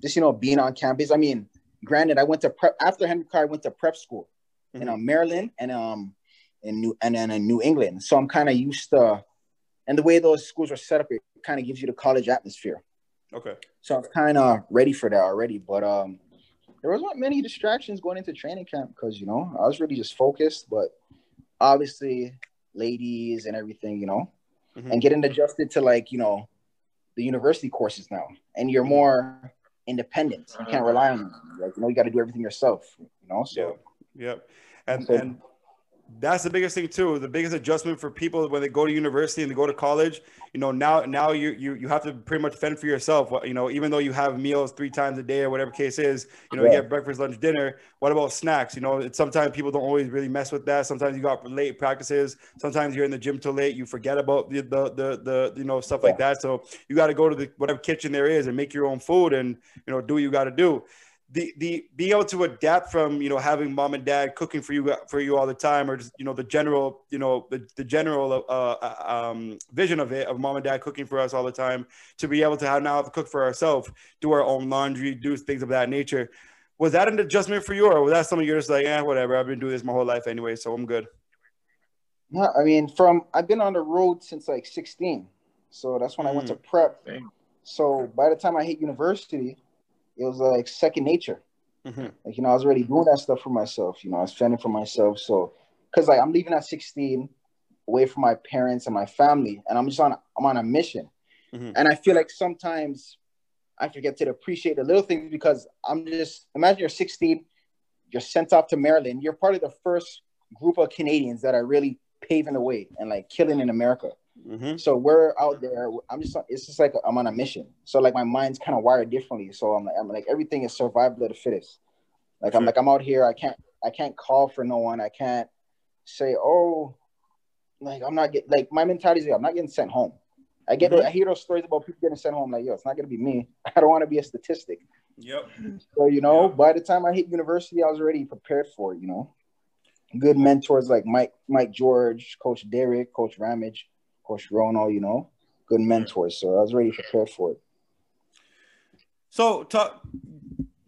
just you know, being on campus. I mean, granted, I went to prep after Henry Carr. I went to prep school mm-hmm. in um, Maryland and um in New and then in New England. So I'm kind of used to, and the way those schools are set up, it kind of gives you the college atmosphere. Okay. So I'm kind of ready for that already, but um, there wasn't many distractions going into training camp because you know I was really just focused, but obviously ladies and everything, you know, mm-hmm. and getting adjusted to like, you know, the university courses now. And you're more independent. You can't rely on them. Like, you know, you got to do everything yourself, you know? So, yep. yep. And, so, and that's the biggest thing too. The biggest adjustment for people when they go to university and they go to college. You know, now now you you you have to pretty much fend for yourself. You know, even though you have meals three times a day or whatever case is, you know, yeah. you get breakfast, lunch, dinner. What about snacks? You know, it's, sometimes people don't always really mess with that. Sometimes you got late practices. Sometimes you're in the gym till late. You forget about the the the, the you know stuff yeah. like that. So you got to go to the whatever kitchen there is and make your own food and you know do what you got to do the the being able to adapt from you know having mom and dad cooking for you for you all the time or just you know the general you know the, the general uh, uh, um, vision of it of mom and dad cooking for us all the time to be able to have now have to cook for ourselves do our own laundry do things of that nature was that an adjustment for you or was that something you're just like yeah whatever i've been doing this my whole life anyway so i'm good yeah i mean from i've been on the road since like 16 so that's when mm. i went to mm. prep so by the time i hit university it was like second nature. Mm-hmm. Like you know, I was already doing that stuff for myself. You know, I was fending for myself. So, cause like I'm leaving at 16, away from my parents and my family, and I'm just on I'm on a mission. Mm-hmm. And I feel like sometimes I forget to appreciate the little things because I'm just imagine you're 16, you're sent off to Maryland. You're part of the first group of Canadians that are really paving the way and like killing in America. Mm-hmm. So we're out there. I'm just. It's just like I'm on a mission. So like my mind's kind of wired differently. So I'm like, I'm like everything is survival of the fittest. Like sure. I'm like I'm out here. I can't. I can't call for no one. I can't say, oh, like I'm not get like my mentality is I'm not getting sent home. I get mm-hmm. I hear those stories about people getting sent home. Like yo, it's not gonna be me. I don't want to be a statistic. Yep. So you know, yep. by the time I hit university, I was already prepared for it. You know, good mentors like Mike, Mike George, Coach Derek, Coach Ramage Coach Rono, you know, good mentors. So I was ready prepared for it. So, talk,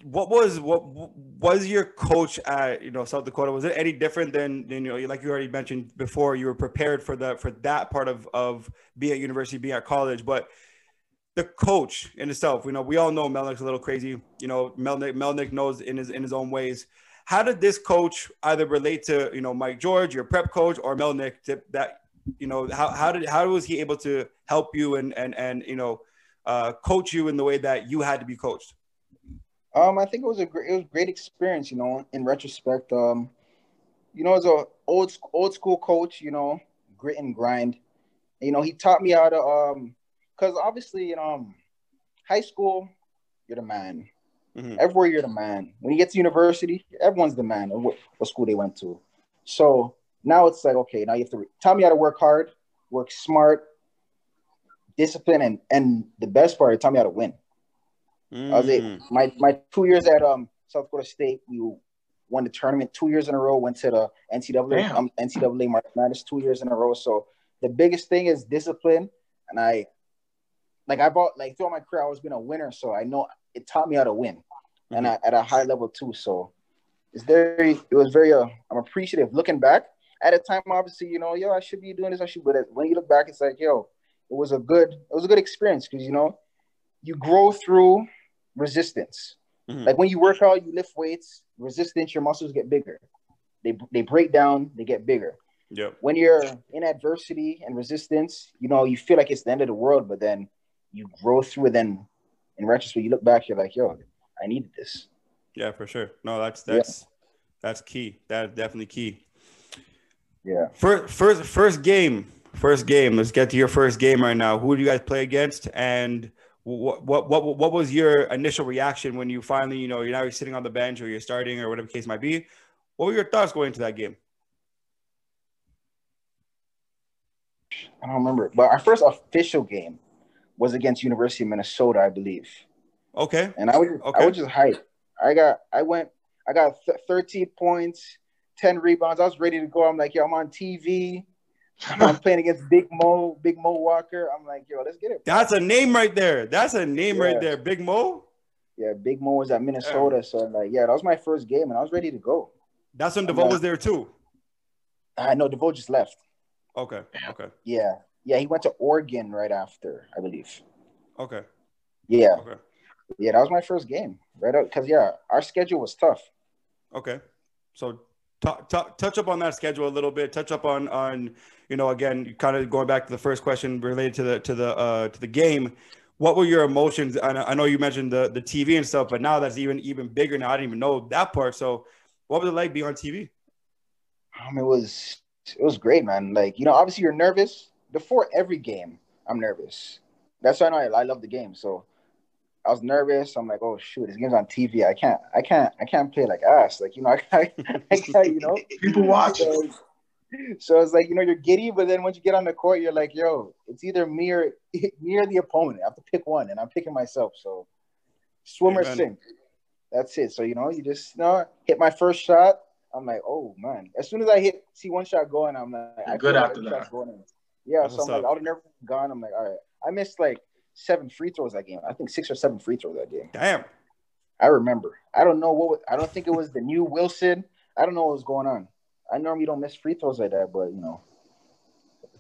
what was what was your coach at you know South Dakota? Was it any different than, than you know like you already mentioned before? You were prepared for the for that part of of being at university, being at college, but the coach in itself, you know, we all know Melnick's a little crazy. You know, Melnick Melnick knows in his in his own ways. How did this coach either relate to you know Mike George, your prep coach, or Melnick that you know how, how did how was he able to help you and and and you know uh, coach you in the way that you had to be coached? Um i think it was a great it was a great experience you know in retrospect um you know as a old old school coach you know grit and grind. You know he taught me how to um because obviously you know high school you're the man. Mm-hmm. everywhere you're the man. When you get to university everyone's the man what, what school they went to. So now it's like, okay, now you have to tell me how to work hard, work smart, discipline, and and the best part, tell me how to win. Mm. I was mm. my my two years at um South Dakota State, we won the tournament two years in a row. Went to the NCAA um, NCAA March Madness two years in a row. So the biggest thing is discipline, and I like I bought like throughout my career I was been a winner, so I know it taught me how to win, mm-hmm. and I, at a high level too. So it's very it was very uh, I'm appreciative looking back at a time, obviously, you know, yo, I should be doing this. I should, but when you look back, it's like, yo, it was a good, it was a good experience because you know, you grow through resistance. Mm-hmm. Like when you work out, you lift weights, resistance, your muscles get bigger. They they break down, they get bigger. Yeah. When you're in adversity and resistance, you know, you feel like it's the end of the world, but then you grow through it. Then in retrospect, you look back, you're like, yo, I needed this. Yeah, for sure. No, that's that's yeah. that's key. That's definitely key. Yeah. First, first, first game. First game. Let's get to your first game right now. Who do you guys play against? And what what what what was your initial reaction when you finally, you know, you're now sitting on the bench or you're starting or whatever the case might be? What were your thoughts going into that game? I don't remember, but our first official game was against University of Minnesota, I believe. Okay. And I was okay. I was just hyped. I got I went I got th- 13 points 10 rebounds. I was ready to go. I'm like, yo, I'm on TV. I'm playing against Big Mo, Big Mo Walker. I'm like, yo, let's get it. That's a name right there. That's a name yeah. right there. Big Mo. Yeah, Big Mo was at Minnesota. Yeah. So I'm like, yeah, that was my first game, and I was ready to go. That's when DeVoe like, was there too. I know DeVoe just left. Okay. Okay. Yeah. Yeah, he went to Oregon right after, I believe. Okay. Yeah. Okay. Yeah, that was my first game. Right out because yeah, our schedule was tough. Okay. So touch up on that schedule a little bit. Touch up on on you know again, kind of going back to the first question related to the to the uh, to the game. What were your emotions? I know you mentioned the the TV and stuff, but now that's even even bigger. Now I didn't even know that part. So, what was it like being on TV? Um, it was it was great, man. Like you know, obviously you're nervous before every game. I'm nervous. That's why I I, I love the game. So I was nervous. I'm like, oh shoot, this game's on TV. I can't, I can't, I can't play like ass. Like you know, I can't, I can't you know. People watch. So, so it's like you know you're giddy, but then once you get on the court, you're like, yo, it's either me or me or the opponent. I have to pick one, and I'm picking myself. So swim or sink. that's it. So you know, you just you know, hit my first shot. I'm like, oh man. As soon as I hit see one shot going, I'm like, I good after that. Yeah, That's so I'm like, I'll never gone. I'm like, all right. I missed like seven free throws that game. I think six or seven free throws that game. Damn. I remember. I don't know what. I don't think it was the new Wilson. I don't know what was going on. I normally don't miss free throws like that, but you know,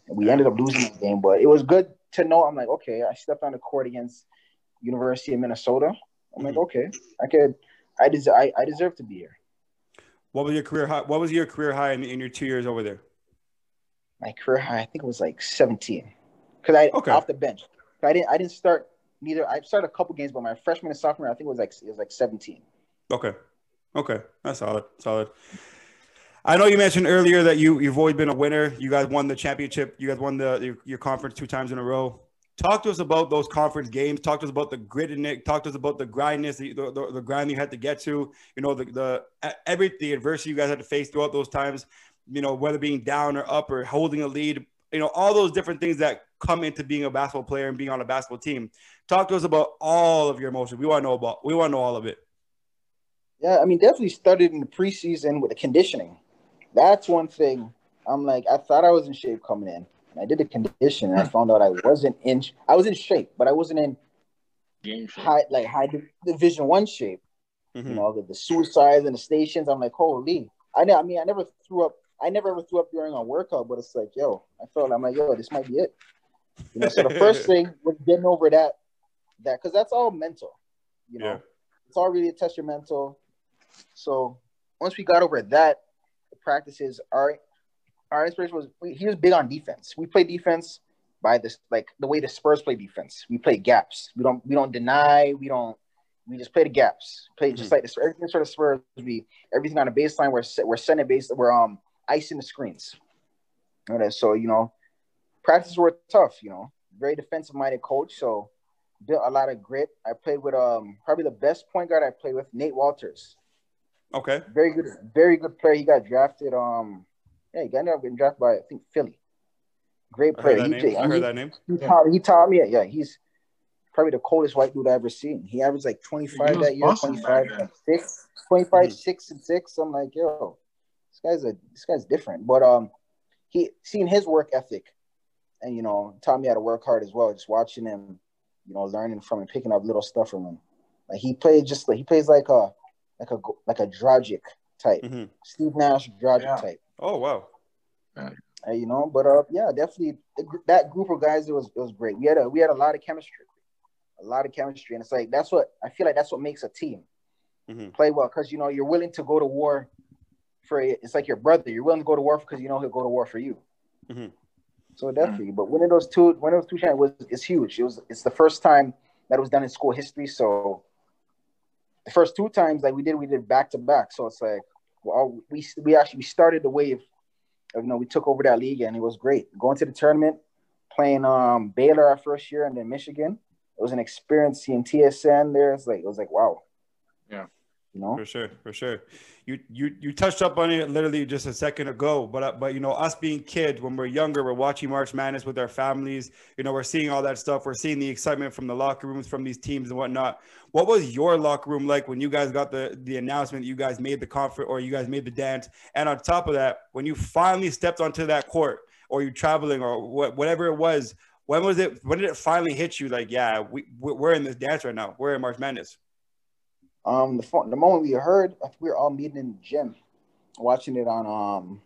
we ended up losing the game. But it was good to know. I'm like, okay, I stepped on the court against University of Minnesota. I'm mm-hmm. like, okay, I could. I deserve. I, I deserve to be here. What was your career high? What was your career high in, in your two years over there? My career high, I think it was like 17, because I okay. off the bench. I didn't. I didn't start neither. I started a couple games, but my freshman and sophomore, I think it was like it was like 17. Okay, okay, that's solid, solid. I know you mentioned earlier that you you've always been a winner. You guys won the championship. You guys won the your, your conference two times in a row. Talk to us about those conference games. Talk to us about the grit in it. Talk to us about the grindness, the, the, the grind you had to get to. You know, the the every the adversity you guys had to face throughout those times. You know, whether being down or up or holding a lead. You know, all those different things that come into being a basketball player and being on a basketball team. Talk to us about all of your emotions. We want to know about. We want to know all of it. Yeah, I mean, definitely started in the preseason with the conditioning that's one thing. I'm like, I thought I was in shape coming in, and I did the condition, and I found out I wasn't in. I was in shape, but I wasn't in game shape. high, like high division one shape. Mm-hmm. You know, the, the suicides and the stations. I'm like, holy! I know I mean, I never threw up. I never ever threw up during a workout, but it's like, yo, I felt. I'm like, yo, this might be it. You know, so the first thing was getting over that, that because that's all mental. You know, yeah. it's all really a test your mental. So once we got over that, the practices, our our inspiration was he was big on defense. We play defense by this like the way the Spurs play defense. We play gaps. We don't we don't deny. We don't. We just play the gaps. Play just mm-hmm. like this. Everything sort of Spurs. We everything on a baseline. We're we're sending base. We're um icing the screens. Okay, so you know, practices were tough. You know, very defensive minded coach. So built a lot of grit. I played with um probably the best point guard I played with, Nate Wolters. Okay. Very good, very good player. He got drafted. Um, yeah, he got up getting drafted by I think Philly. Great player. I heard that, he, name. I heard that name. He, yeah. taught, he taught me. Yeah, he's probably the coldest white dude I ever seen. He averaged like 25 that year, 25 and six, 25, mm-hmm. six and six. I'm like, yo, this guy's a this guy's different. But um, he seen his work ethic, and you know, taught me how to work hard as well. Just watching him, you know, learning from him, picking up little stuff from him. Like he played just like he plays like a like a like a Dragic type, mm-hmm. Steve Nash Dragic yeah. type. Oh wow. Uh, you know, but uh, yeah, definitely that group of guys it was it was great. We had a we had a lot of chemistry, a lot of chemistry, and it's like that's what I feel like that's what makes a team mm-hmm. play well because you know you're willing to go to war for it's like your brother. You're willing to go to war because you know he'll go to war for you. Mm-hmm. So definitely, but winning those two, winning those two champions was is huge. It was it's the first time that was done in school history. So the first two times like we did we did back to back. So it's like well we we actually we started the wave of, you know we took over that league and it was great. Going to the tournament playing um Baylor our first year and then Michigan. It was an experience seeing TSN there. It's like it was like wow. Yeah you know? For sure for sure. You you you touched up on it literally just a second ago but uh, but you know us being kids when we're younger we're watching march madness with our families. You know we're seeing all that stuff. We're seeing the excitement from the locker rooms from these teams and whatnot. What was your locker room like when you guys got the the announcement you guys made the conference or you guys made the dance? And on top of that when you finally stepped onto that court or you're traveling or what, whatever it was when was it when did it finally hit you like yeah we we're in this dance right now. We're in march madness um, the phone, the moment we heard, we were all meeting in the gym, watching it on um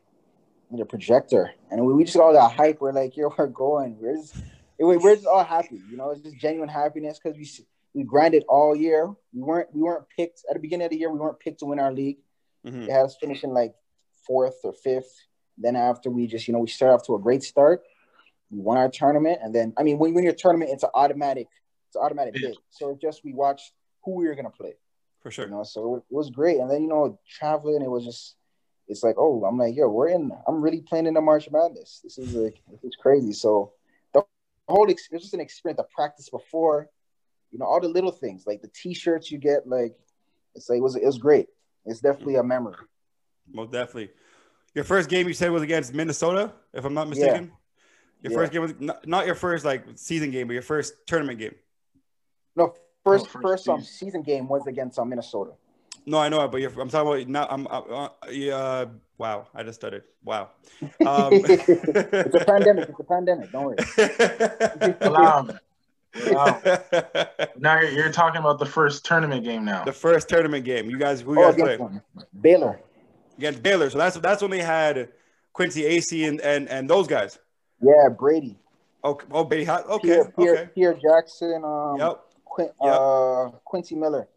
the projector, and we, we just all got hype. We're like, "Here we're going." We're just we're just all happy, you know. It's just genuine happiness because we we grinded all year. We weren't we weren't picked at the beginning of the year. We weren't picked to win our league. Mm-hmm. It had us finishing like fourth or fifth. Then after we just you know we started off to a great start. We won our tournament, and then I mean when you win your tournament, it's an automatic it's an automatic. So just we watched who we were gonna play for sure. You know, so it was great. And then you know, traveling, it was just it's like, oh, I'm like, yo, we're in. I'm really playing in the March Madness. This is like, this is crazy. So the whole ex- it was just an experience. The practice before, you know, all the little things like the T-shirts you get, like it's like it was it was great. It's definitely a memory. Most definitely. Your first game you said was against Minnesota, if I'm not mistaken. Yeah. Your yeah. first game was not, not your first like season game, but your first tournament game. No, First, oh, first, first um, season game was against um, Minnesota. No, I know it, but I'm talking about now. I'm uh, uh, wow. I just started. Wow. Um, it's a pandemic. It's a pandemic. Don't worry. Allow. Wow. now you're, you're, talking about the first tournament game now. The first tournament game. You guys, who you oh, guys play? Baylor. Against Baylor. So that's that's when they had Quincy Acy and and and those guys. Yeah, Brady. Okay. Oh, Brady. Okay. Pierre, Pierre, okay. Pierre Jackson. Um, yep. Quin- yep. Uh, Quincy Miller.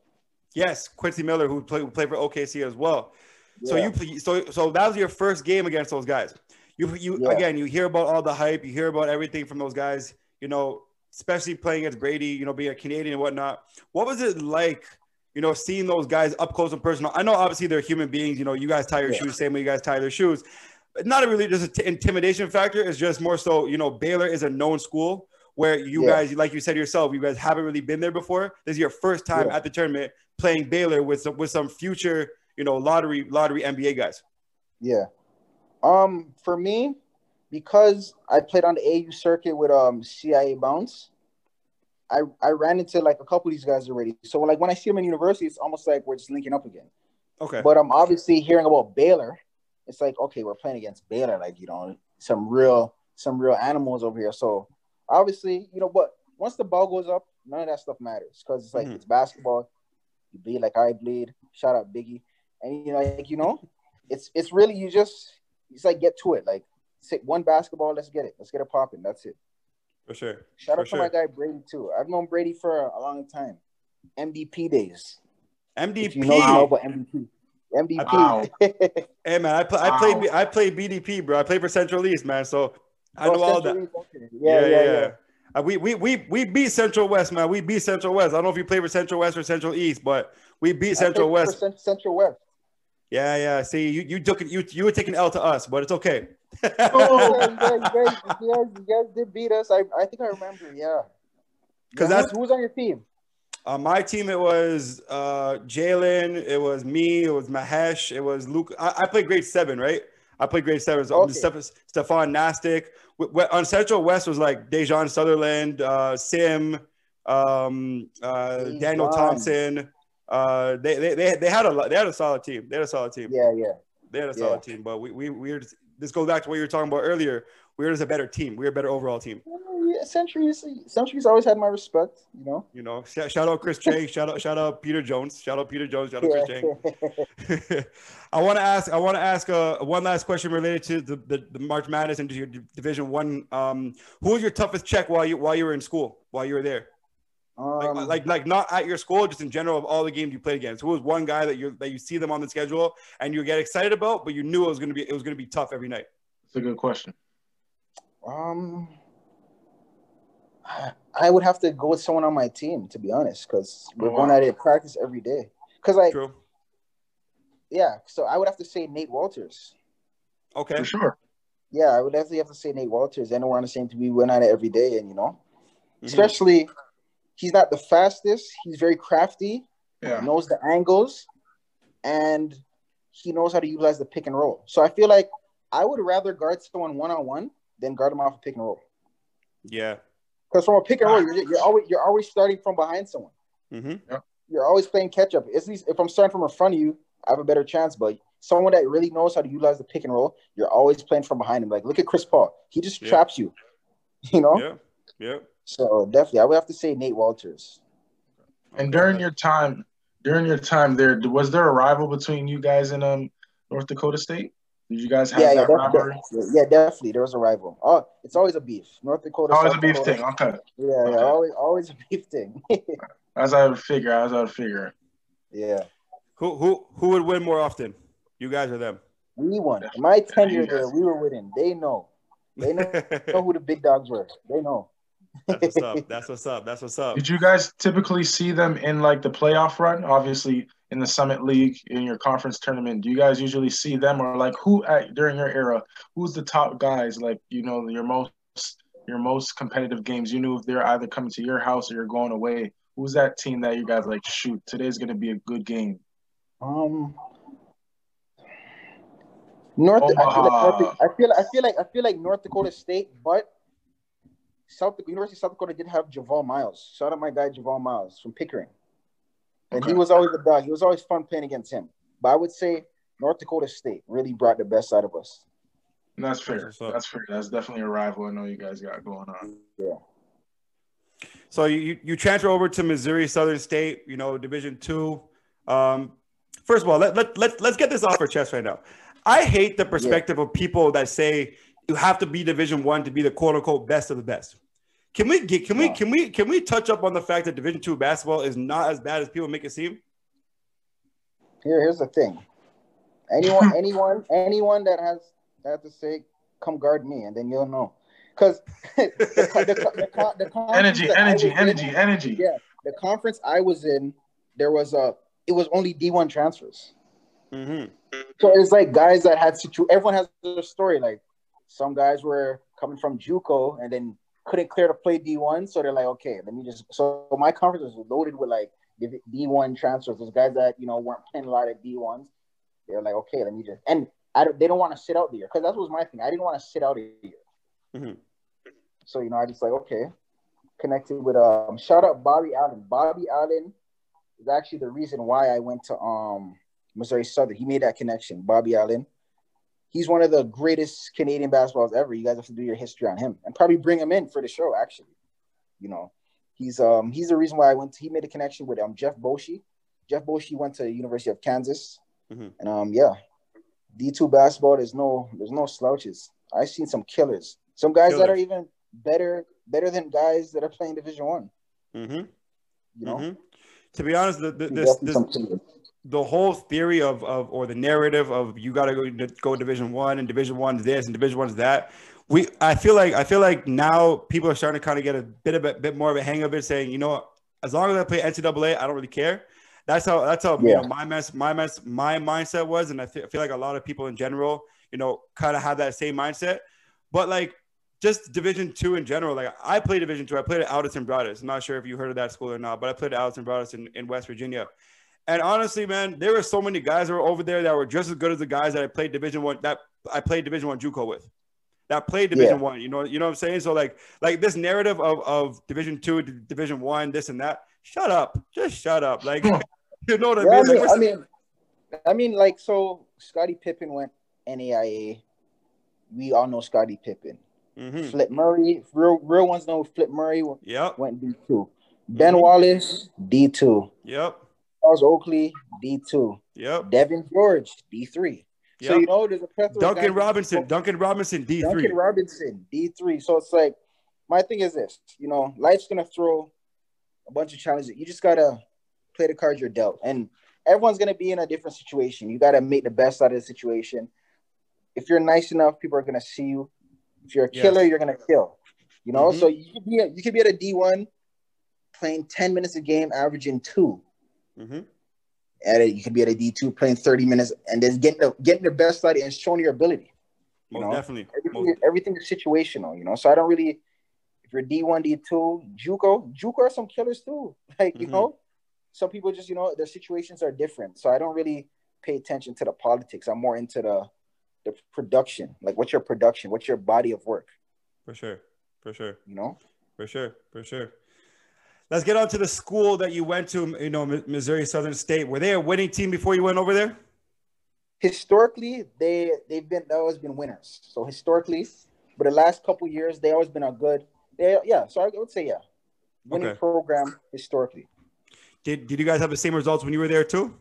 Yes, Quincy Miller, who played who played for OKC as well. Yeah. So you so so that was your first game against those guys. You you yeah. again you hear about all the hype, you hear about everything from those guys. You know, especially playing against Brady. You know, being a Canadian and whatnot. What was it like? You know, seeing those guys up close and personal. I know obviously they're human beings. You know, you guys tie your yeah. shoes same way you guys tie their shoes. But not a really just an t- intimidation factor. It's just more so. You know, Baylor is a known school where you yeah. guys, like you said yourself, you guys haven't really been there before. This is your first time yeah. at the tournament playing Baylor with some, with some future, you know, lottery lottery NBA guys. Yeah. Um, for me, because I played on the AU circuit with um CIA Bounce, I I ran into like a couple of these guys already. So like when I see them in university, it's almost like we're just linking up again. Okay. But I'm obviously hearing about Baylor. It's like okay, we're playing against Baylor, like you know, some real some real animals over here. So obviously, you know, but once the ball goes up, none of that stuff matters because it's like mm-hmm. it's basketball. You bleed like I bleed. Shout out Biggie. And you know, like you know, it's it's really you just it's like get to it. Like sit one basketball, let's get it. Let's get it popping. That's it. For sure. Shout for out sure. to my guy Brady too. I've known Brady for a long time. MVP days. MVP. If you know, you know about MVP. MVP. Wow. hey man, I, play, wow. I played I played BDP, bro. I played for Central East, man. So I know all that. Yeah, yeah, yeah. yeah. yeah. Uh, we, we we we beat Central West, man. We beat Central West. I don't know if you play for Central West or Central East, but we beat Central West. Central West. Yeah, yeah. See, you you took you you were taking L to us, but it's okay. oh, yeah, you, guys, you, guys, you guys did beat us. I, I think I remember. Yeah. Because yeah, that's who's, who's on your team. Uh, my team, it was uh, Jalen, it was me, it was Mahesh, it was Luke. I, I played grade seven, right? I played grade seven. So okay. Stefan Nastic. On Central West was like Dejan Sutherland, uh, Sim, um, uh, Daniel Thompson. Uh, they, they, they, they had a they had a solid team. They had a solid team. Yeah, yeah. They had a solid yeah. team, but we we we just, this goes back to what you were talking about earlier. We are just a better team. We are a better overall team. Yeah, Centuries, Centuries always had my respect. You know. You know, shout, shout out Chris Chang. shout out, shout out Peter Jones. Shout out Peter Jones. Shout out yeah. Chris Chang. I want to ask. I want to ask uh, one last question related to the, the, the March Madness and your Division One. Um, who was your toughest check while you while you were in school? While you were there? Um, like, like, like not at your school, just in general of all the games you played against. Who was one guy that you that you see them on the schedule and you get excited about, but you knew it was gonna be it was gonna be tough every night. It's a good question. Um, I would have to go with someone on my team to be honest, because we're oh, wow. going at it practice every day. Because like, True. yeah, so I would have to say Nate Wolters. Okay, for sure. Yeah, I would definitely have to say Nate Wolters. I know we're on the same team. We went at it every day, and you know, mm-hmm. especially he's not the fastest. He's very crafty. Yeah. knows the angles, and he knows how to utilize the pick and roll. So I feel like I would rather guard someone one on one than guard him off a pick and roll. Yeah, because from a pick and roll, you're, you're, always you're always starting from behind someone. Mm-hmm. Yeah. You're always playing catch up. At least if I'm starting from in front of you, I have a better chance. But someone that really knows how to utilize the pick and roll, you're always playing from behind him. Like look at Chris Paul, he just yeah. traps you. You know. Yeah. Yeah. So definitely, I would have to say Nate Wolters. And during your time, during your time there, was there a rival between you guys and um North Dakota State? Did you guys have yeah, that yeah, rivalry? Yeah, definitely. There was a rival. Oh, it's always a beef. North Dakota. Always South a beef Dakota. thing. Okay. Yeah, okay. yeah, always, always a beef thing. as I would figure. As I would figure. Yeah. Who who who would win more often? You guys or them? We won. My tenure there, we were winning. They know. They know, know who the big dogs were. They know. That's what's up. That's what's up. That's what's up. Did you guys typically see them in like the playoff run? Obviously, in the Summit League in your conference tournament, do you guys usually see them or like who at, during your era? Who's the top guys? Like you know your most your most competitive games. You knew if they're either coming to your house or you're going away. Who's that team that you guys like? Shoot, today's gonna be a good game. Um, North. I feel, like North I feel. I feel like I feel like North Dakota State, but South University of South Dakota did have Javal Miles. Shout out my guy Javal Miles from Pickering. and okay. he was always a dog. He was always fun playing against him. But I would say North Dakota State really brought the best out of us. That's fair. That's fair. That's definitely a rival. I know you guys got going on. Yeah. So you you transfer over to Missouri Southern State, you know, Division two. Um, first of all, let, let, let, let's get this off our chest right now. I hate the perspective yeah. of people that say you have to be Division One to be the quote unquote best of the best. Can we get can we can we can we touch up on the fact that Division Two basketball is not as bad as people make it seem? Here, here's the thing. Anyone, anyone, anyone that has that to say, come guard me, and then you'll know. Because the, the, the, the, energy, energy, energy, in, energy. Yeah, the conference I was in, there was a. It was only D one transfers. Mm-hmm. So it's like guys that had situ. Everyone has their story. Like some guys were coming from JUCO and then couldn't clear to play D1. So they're like, okay, let me just. So my conference was loaded with like D1 transfers. Those guys that, you know, weren't playing a lot of D1s. They're like, okay, let me just. And I don't, they don't want to sit out the year because that was my thing. I didn't want to sit out a year. Mm-hmm. So, you know, I just like, okay, connected with, um, shout out Bobby Allen. Bobby Allen is actually the reason why I went to um Missouri Southern. He made that connection. Bobby Allen he's one of the greatest Canadian basketballs ever. You guys have to do your history on him and probably bring him in for the show. Actually, you know, he's um he's the reason why I went. To, he made a connection with um Jeff Boschee. Jeff Boschee went to the University of Kansas, mm-hmm. and um yeah, D two basketball. There's no there's no slouches. I've seen some killers. Some guys killers. that are even better better than guys that are playing Division One. Mm-hmm. You know. Mm-hmm. To be honest, the, the, this, this, the whole theory of, of or the narrative of you got to go go division one and division one is this and division one is that we i feel like i feel like now people are starting to kind of get a bit of a bit more of a hang of it saying you know as long as i play ncaa i don't really care. That's how that's how yeah. you know my mess my mess my mindset was and I feel, I feel like a lot of people in general you know kind of have that same mindset. But like just division two in general like i played division two i played at Alderson Broaddus. I'm not sure if you heard of that school or not but i played at Alderson Broaddus in, in west virginia and honestly, man, there were so many guys that were over there that were just as good as the guys that I played Division One that I played Division One JUCO with. That played Division yeah. One. You know, you know what I'm saying? So like, like this narrative of, of Division Two, Division One, this and that. Shut up. Just shut up. Like, you know what I mean? I mean, I mean, I mean, like, so Scottie Pippen went NAIA. We all know Scottie Pippen. Mm-hmm. Flip Murray, real real ones know Flip Murray. Yep. Went D 2 Ben mm-hmm. Wallace, D two. Yep. Charles Oakley, D2. Yep. Devean George, D3. Yep. So you know there's a plethora Duncan Robinson, Duncan Robinson, D3. Duncan Robinson, D3. So it's like my thing is this, you know, life's gonna throw a bunch of challenges. You just gotta play the cards you're dealt. And everyone's gonna be in a different situation. You gotta make the best out of the situation. If you're nice enough, people are gonna see you. If you're a killer, yes. you're gonna kill. You know, mm-hmm. so you could be a, you could be at a D1 playing 10 minutes a game, averaging two. Mm-hmm. At it, you could be at a D two playing thirty minutes and then getting the getting the best study and showing your ability. You Most know? definitely. Everything, Most... everything is situational, you know. So I don't really if you're D one, D two, JUCO, JUCO are some killers too. Like, mm-hmm. you know, some people just, you know, their situations are different. So I don't really pay attention to the politics. I'm more into the the production. Like what's your production? What's your body of work? For sure. For sure. You know? For sure. For sure. Let's get on to the school that you went to, you know, Missouri Southern State. Were they a winning team before you went over there? Historically, they they've been they always been winners. So historically, but the last couple years, they always been a good. They yeah. So I would say yeah, winning okay. program historically. Did Did you guys have the same results when you were there too?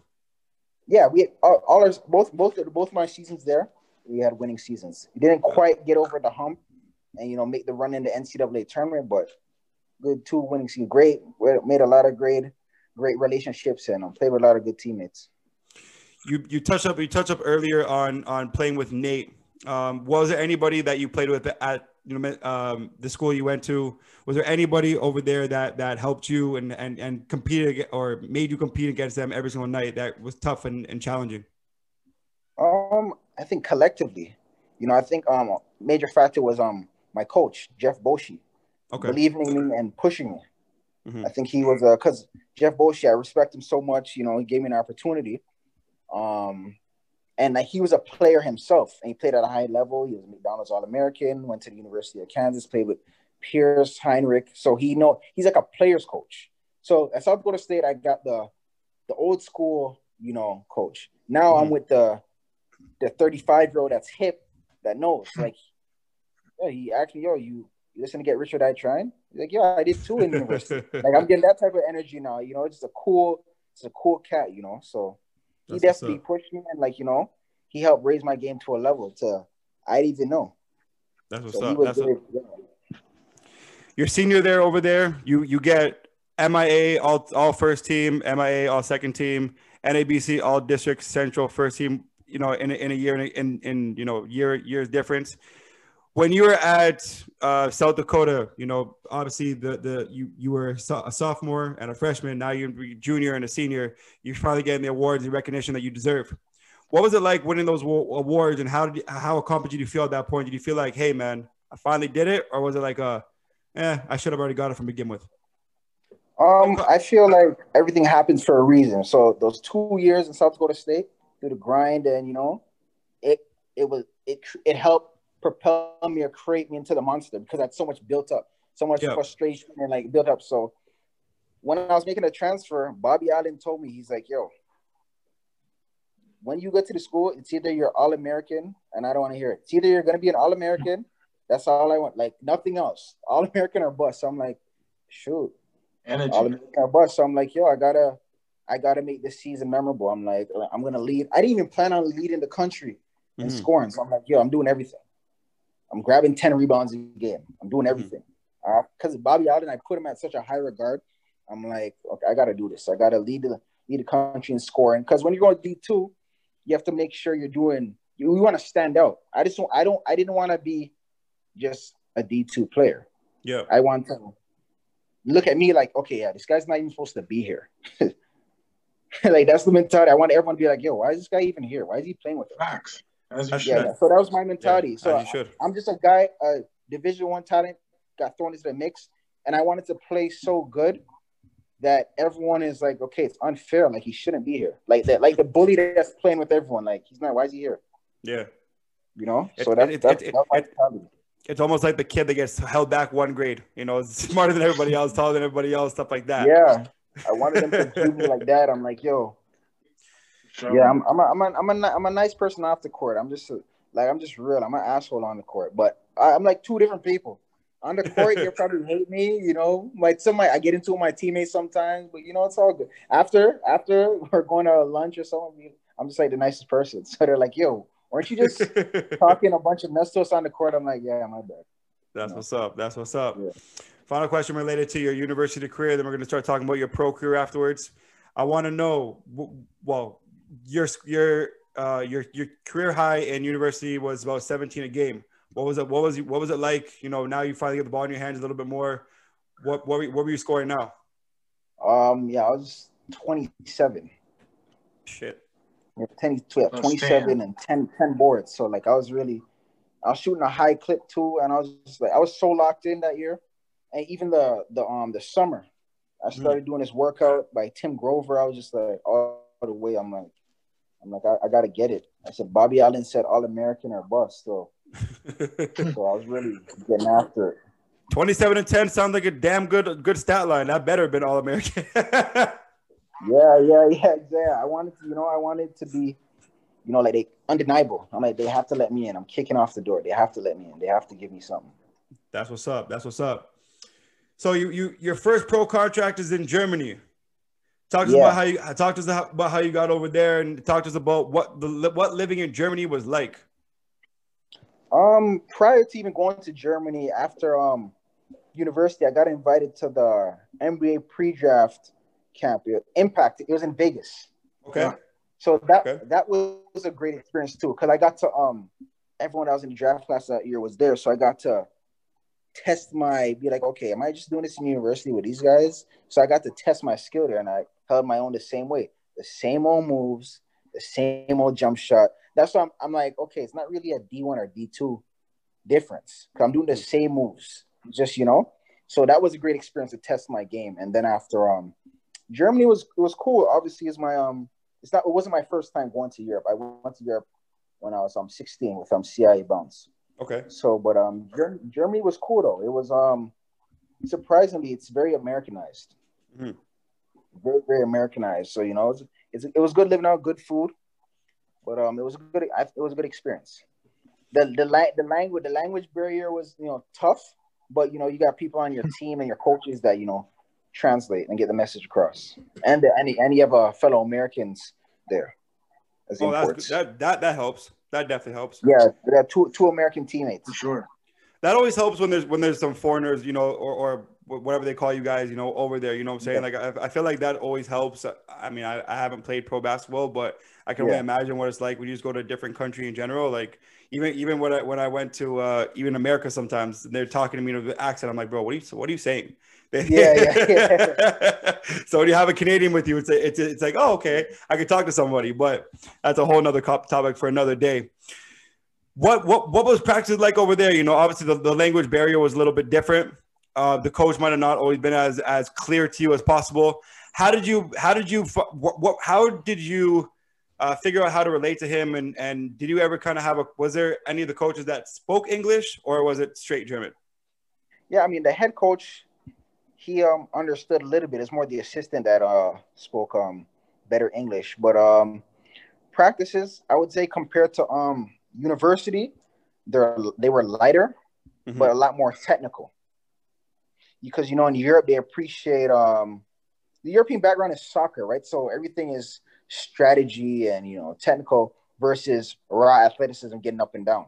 Yeah, we all, all our both both both my seasons there. We had winning seasons. We didn't quite get over the hump, and you know make the run in the NCAA tournament, but good two winning season. Great, made a lot of great, great relationships and um, played with a lot of good teammates. You you touched up you touched up earlier on on playing with Nate. Um, was there anybody that you played with at you know um, the school you went to? Was there anybody over there that that helped you and and and competed or made you compete against them every single night that was tough and, and challenging? Um, I think collectively, you know, I think um major factor was um my coach Jeff Boschee okay. believing in me and pushing me. Mm-hmm. I think he was because uh, Jeff Boschee, I respect him so much. You know, he gave me an opportunity. Um, and like, he was a player himself, and he played at a high level. He was McDonald's All American. Went to the University of Kansas, played with Pierce Hinrich. So he know he's like a player's coach. So at South Dakota State, I got the the old school, you know, coach. Now mm-hmm. I'm with the the 35 year old that's hip that knows. Like, yeah, he me, yo, you, you listen to Get Rich or Die Trying? He's like, yeah, I did too in university. like I'm getting that type of energy now. You know, it's just a cool, it's a cool cat. You know, so he that's definitely pushed me and like you know, he helped raise my game to a level to I didn't even know. That's what's so up. That's a, Your senior there over there, you you get MIA all all first team, MIA all second team, NABC all district central first team. You know, in a, in a year in, in in you know year years difference. When you were at uh, South Dakota, you know, obviously the the you you were a sophomore and a freshman. Now you're a junior and a senior. You're finally getting the awards and recognition that you deserve. What was it like winning those awards, and how did you, how accomplished did you feel at that point? Did you feel like, hey man, I finally did it, or was it like, uh, eh, I should have already got it from begin with? Um, I feel like everything happens for a reason. So those two years in South Dakota State, through the grind, and you know, it it was it it helped propel me or create me into the monster because I had so much built up, so much frustration and like built up. So when I was making a transfer, Bobby Allen told me he's like, "Yo, when you go to the school, it's either you're all American, and I don't want to hear it. It's either you're gonna be an all American, that's all I want, like nothing else. All American or bust. So I'm like, shoot, Energy. all American or bust. So I'm like, yo, I gotta, I gotta make this season memorable. I'm like, I'm gonna lead. I didn't even plan on leading the country in mm-hmm. scoring. So I'm like, yo, I'm doing everything. I'm grabbing 10 rebounds a game. I'm doing mm-hmm. everything. Because uh, Bobby Allen, I put him at such a high regard. I'm like, okay, I gotta do this. I gotta lead the lead the country in scoring. Because when you're going to D two, you have to make sure you're doing. You, you want to stand out. I just don't. I don't. I didn't want to be just a D two player. Yeah. I want to look at me like, okay, yeah, this guy's not even supposed to be here. like that's the mentality. I want everyone to be like, yo, why is this guy even here? Why is he playing with us? Facts. As you yeah, should. so that was my mentality. Yeah, so I, am just a guy, a Division One talent, got thrown into the mix, and I wanted to play so good that everyone is like, okay, it's unfair. Like he shouldn't be here. Like that, like the bully that's playing with everyone. Like he's not. Why is he here? Yeah. You know. So that's, it, that's, it, that's it, it's almost like the kid that gets held back one grade. You know, smarter than everybody else, taller than everybody else, stuff like that. Yeah. I wanted them to do me like that. I'm like, yo. Yeah, I'm, I'm, a, I'm, a, I'm, a, I'm a nice person off the court. I'm just a, like, I'm just real. I'm an asshole on the court, but I, I'm like two different people on the court, you probably hate me, you know. Like some I get into my teammates sometimes, but you know, it's all good. After after we're going to lunch or something, I'm just like the nicest person. So they're like, yo, weren't you just talking a bunch of mess to us on the court? I'm like, yeah, my bad. That's what's up. That's what's up. Yeah. Final question related to your university career. Then we're going to start talking about your pro career afterwards. I want to know, well, your your uh, your your career high in university was about 17 a game. What was it? What was what was it like? You know, now you finally get the ball in your hands a little bit more. What what were, what were you scoring now? Um, yeah, I was 27. Shit. Yeah, 10, 12, 27 and 10, 10 boards. So like I was really, I was shooting a high clip too, and I was just like I was so locked in that year, and even the the um the summer, I mm-hmm. started mm. doing this workout by Tim Grover. I was just like all the way. I'm like, I'm like I, I got to get it. I said Bobby Allen said All American or bust. So so I was really getting after it. 27 and 10 sounds like a damn good good stat line. That better have been all American. yeah, yeah, yeah, yeah. I wanted to, you know, I wanted to be, you know, like they undeniable. I'm like, they have to let me in. I'm kicking off the door. They have to let me in. They have to give me something. That's what's up. That's what's up. So you you your first pro contract is in Germany. Talk to yeah. us about how you talk to us about how you got over there, and talk to us about what the what living in Germany was like. Um, prior to even going to Germany, after um university, I got invited to the NBA pre-draft camp. Impact. It was in Vegas. Okay. So that okay. that was a great experience too, because I got to um everyone that was in the draft class that year was there, so I got to test my be like, okay, am I just doing this in university with these guys? So I got to test my skill there, and I held my own the same way, the same old moves, the same old jump shot, that's why I'm, I'm like, okay, it's not really a D1 or D2 difference. I'm doing the same moves, just you know. So that was a great experience to test my game. And then after um Germany was it was cool. Obviously, is my um it's not it wasn't my first time going to Europe. I went to Europe when I was um 16 with um CIA bounce. Okay. So, but um Germany was cool though. It was um surprisingly it's very Americanized. Mm-hmm. Very very Americanized. So you know, it's, it's, it was good living out, good food, but um, it was a good it was a good experience. The the la- the language the language barrier was you know tough, but you know you got people on your team and your coaches that you know translate and get the message across, and the, and, and you have uh, fellow Americans there. As oh, that's, that that that helps. That definitely helps. Yeah, we have two two American teammates. For sure. That always helps when there's when there's some foreigners, you know, or, or whatever they call you guys, you know, over there. You know what I'm saying? Yeah. Like I, I, feel like that always helps. I mean, I, I haven't played pro basketball, but I can yeah. only imagine what it's like when you just go to a different country in general. Like even even when I when I went to uh, even America, sometimes they're talking to me with the accent. I'm like, bro, what are you what are you saying? yeah, yeah, yeah. so when you have a Canadian with you, it's a, it's a, it's like, oh, okay, I can talk to somebody, but that's a whole nother topic for another day. What what what was practice like over there? You know, obviously the, the language barrier was a little bit different. Uh, the coach might have not always been as as clear to you as possible. How did you how did you what, what how did you uh, figure out how to relate to him and and did you ever kind of have a was there any of the coaches that spoke English or was it straight German? Yeah, I mean the head coach he um understood a little bit. It's more the assistant that uh spoke um better English, but um practices I would say compared to um university, they're they were lighter, mm-hmm. but a lot more technical. Because you know in Europe they appreciate um the European background is soccer, right? So everything is strategy and you know technical versus raw athleticism getting up and down.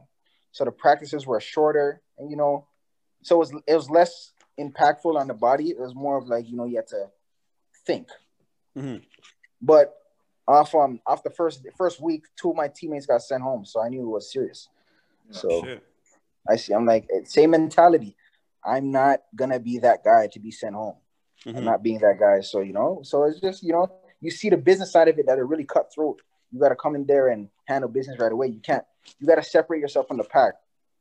So the practices were shorter, and you know, so it was it was less impactful on the body. It was more of like you know you had to think. Mm-hmm. But off um off the first first week, two of my teammates got sent home, so I knew it was serious. Oh, so shit. I see. I'm like same mentality. I'm not gonna be that guy to be sent home. Mm-hmm. I'm not being that guy. So you know, so it's just you know you see the business side of it that are really cutthroat. You got to come in there and handle business right away. You can't. You got to separate yourself from the pack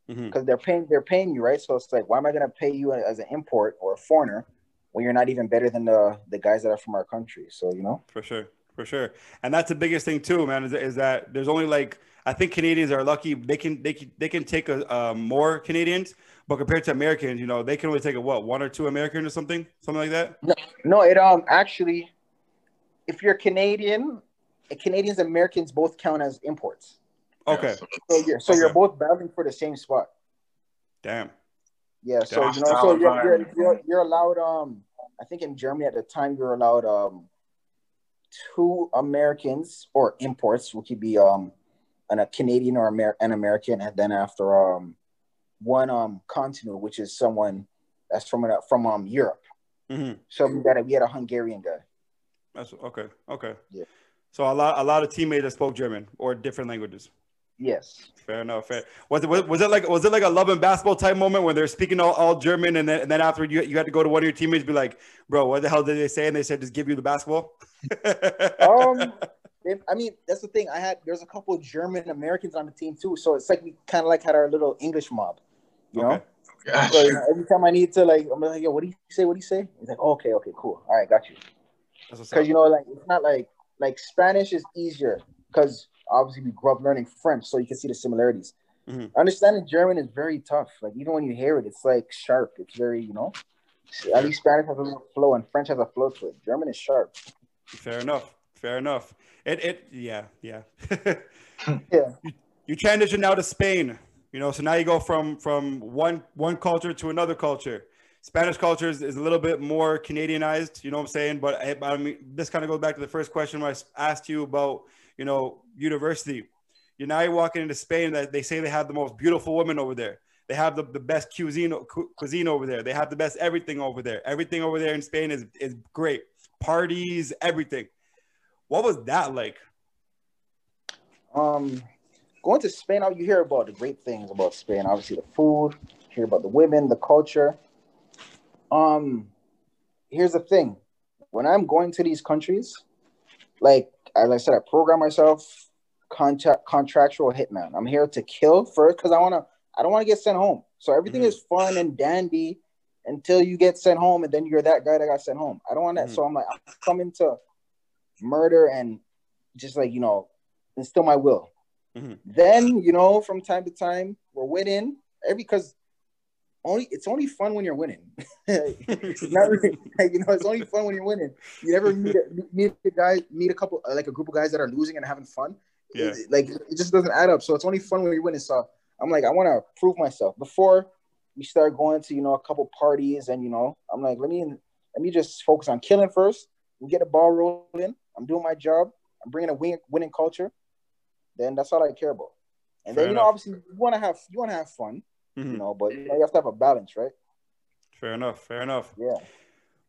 because mm-hmm. they're paying they're paying you right. So it's like, why am I to pay you as an import or a foreigner when you're not even better than the the guys that are from our country? So you know, for sure, for sure, and that's the biggest thing too, man. Is, is that there's only like I think Canadians are lucky they can they can they can take a uh, more Canadians, but compared to Americans, you know, they can only take a what one or two Americans or something, something like that. No, no, it um actually, if you're Canadian, Canadians and Americans both count as imports. Okay. So you're so okay. you're both battling for the same spot. Damn. Yeah. So Damn. you know, so you're, you're, you're, you're allowed. Um, I think in Germany at the time you're allowed um two Americans or imports, which could be um an, a Canadian or Amer- an American, and then after um one um continent, which is someone that's from from um Europe. Mm-hmm. So we got a, we had a Hungarian guy. That's okay. Okay. Yeah. So a lot a lot of teammates that spoke German or different languages. Yes. Fair enough. Fair. Was it was, was it like was it like a love and basketball type moment when they're speaking all, all German and then and then after you you had to go to one of your teammates be like, bro, what the hell did they say? And they said just give you the basketball. um, I mean that's the thing. I had there's a couple German Americans on the team too, so it's like we kind of like had our little English mob, you okay. know. So, you know, every time I need to like, I'm like, yo, what do you say? What do you say? He's like, oh, okay, okay, cool. All right, got you. Because you know, like it's not like like Spanish is easier because obviously we grew up learning French, so you can see the similarities. Mm-hmm. Understanding German is very tough. Like even when you hear it, it's like sharp. It's very, you know, at least Spanish has a little flow and French has a flow to it. German is sharp. Fair enough. Fair enough. It it yeah yeah. yeah. You, you transition now to Spain. You know, so now you go from from one one culture to another culture. Spanish culture is, is a little bit more Canadianized, you know what I'm saying? But I, I mean, this kind of goes back to the first question where I asked you about you know, university. You're now you're walking into Spain that they say they have the most beautiful women over there. They have the, the best cuisine cuisine over there. They have the best everything over there. Everything over there in Spain is, is great. Parties, everything. What was that like? Um, going to Spain, all you hear about the great things about Spain. Obviously, the food. Hear about the women, the culture. Um, here's the thing: when I'm going to these countries, like as I said, I program myself contract contractual hitman. I'm here to kill first because I wanna I don't want to get sent home. So everything mm-hmm. is fun and dandy until you get sent home, and then you're that guy that got sent home. I don't want that. Mm-hmm. So I'm like, I'm coming to murder and just like you know, instill my will. Mm-hmm. Then you know, from time to time, we're winning every because only it's only fun when you're winning. it's not really, like, you know, it's only fun when you're winning. You never meet a, meet a guy, meet a couple like a group of guys that are losing and having fun. Yeah. It, like it just doesn't add up. So it's only fun when you're winning. So I'm like, I want to prove myself before we start going to you know a couple parties and you know I'm like, let me let me just focus on killing first. We get the ball rolling. I'm doing my job. I'm bringing a win, winning culture. Then that's all I care about. And Fair then you know, obviously, you want to have you want to have fun, Mhm. you know, but you, know, you have to have a balance, right? Fair enough. Fair enough. Yeah.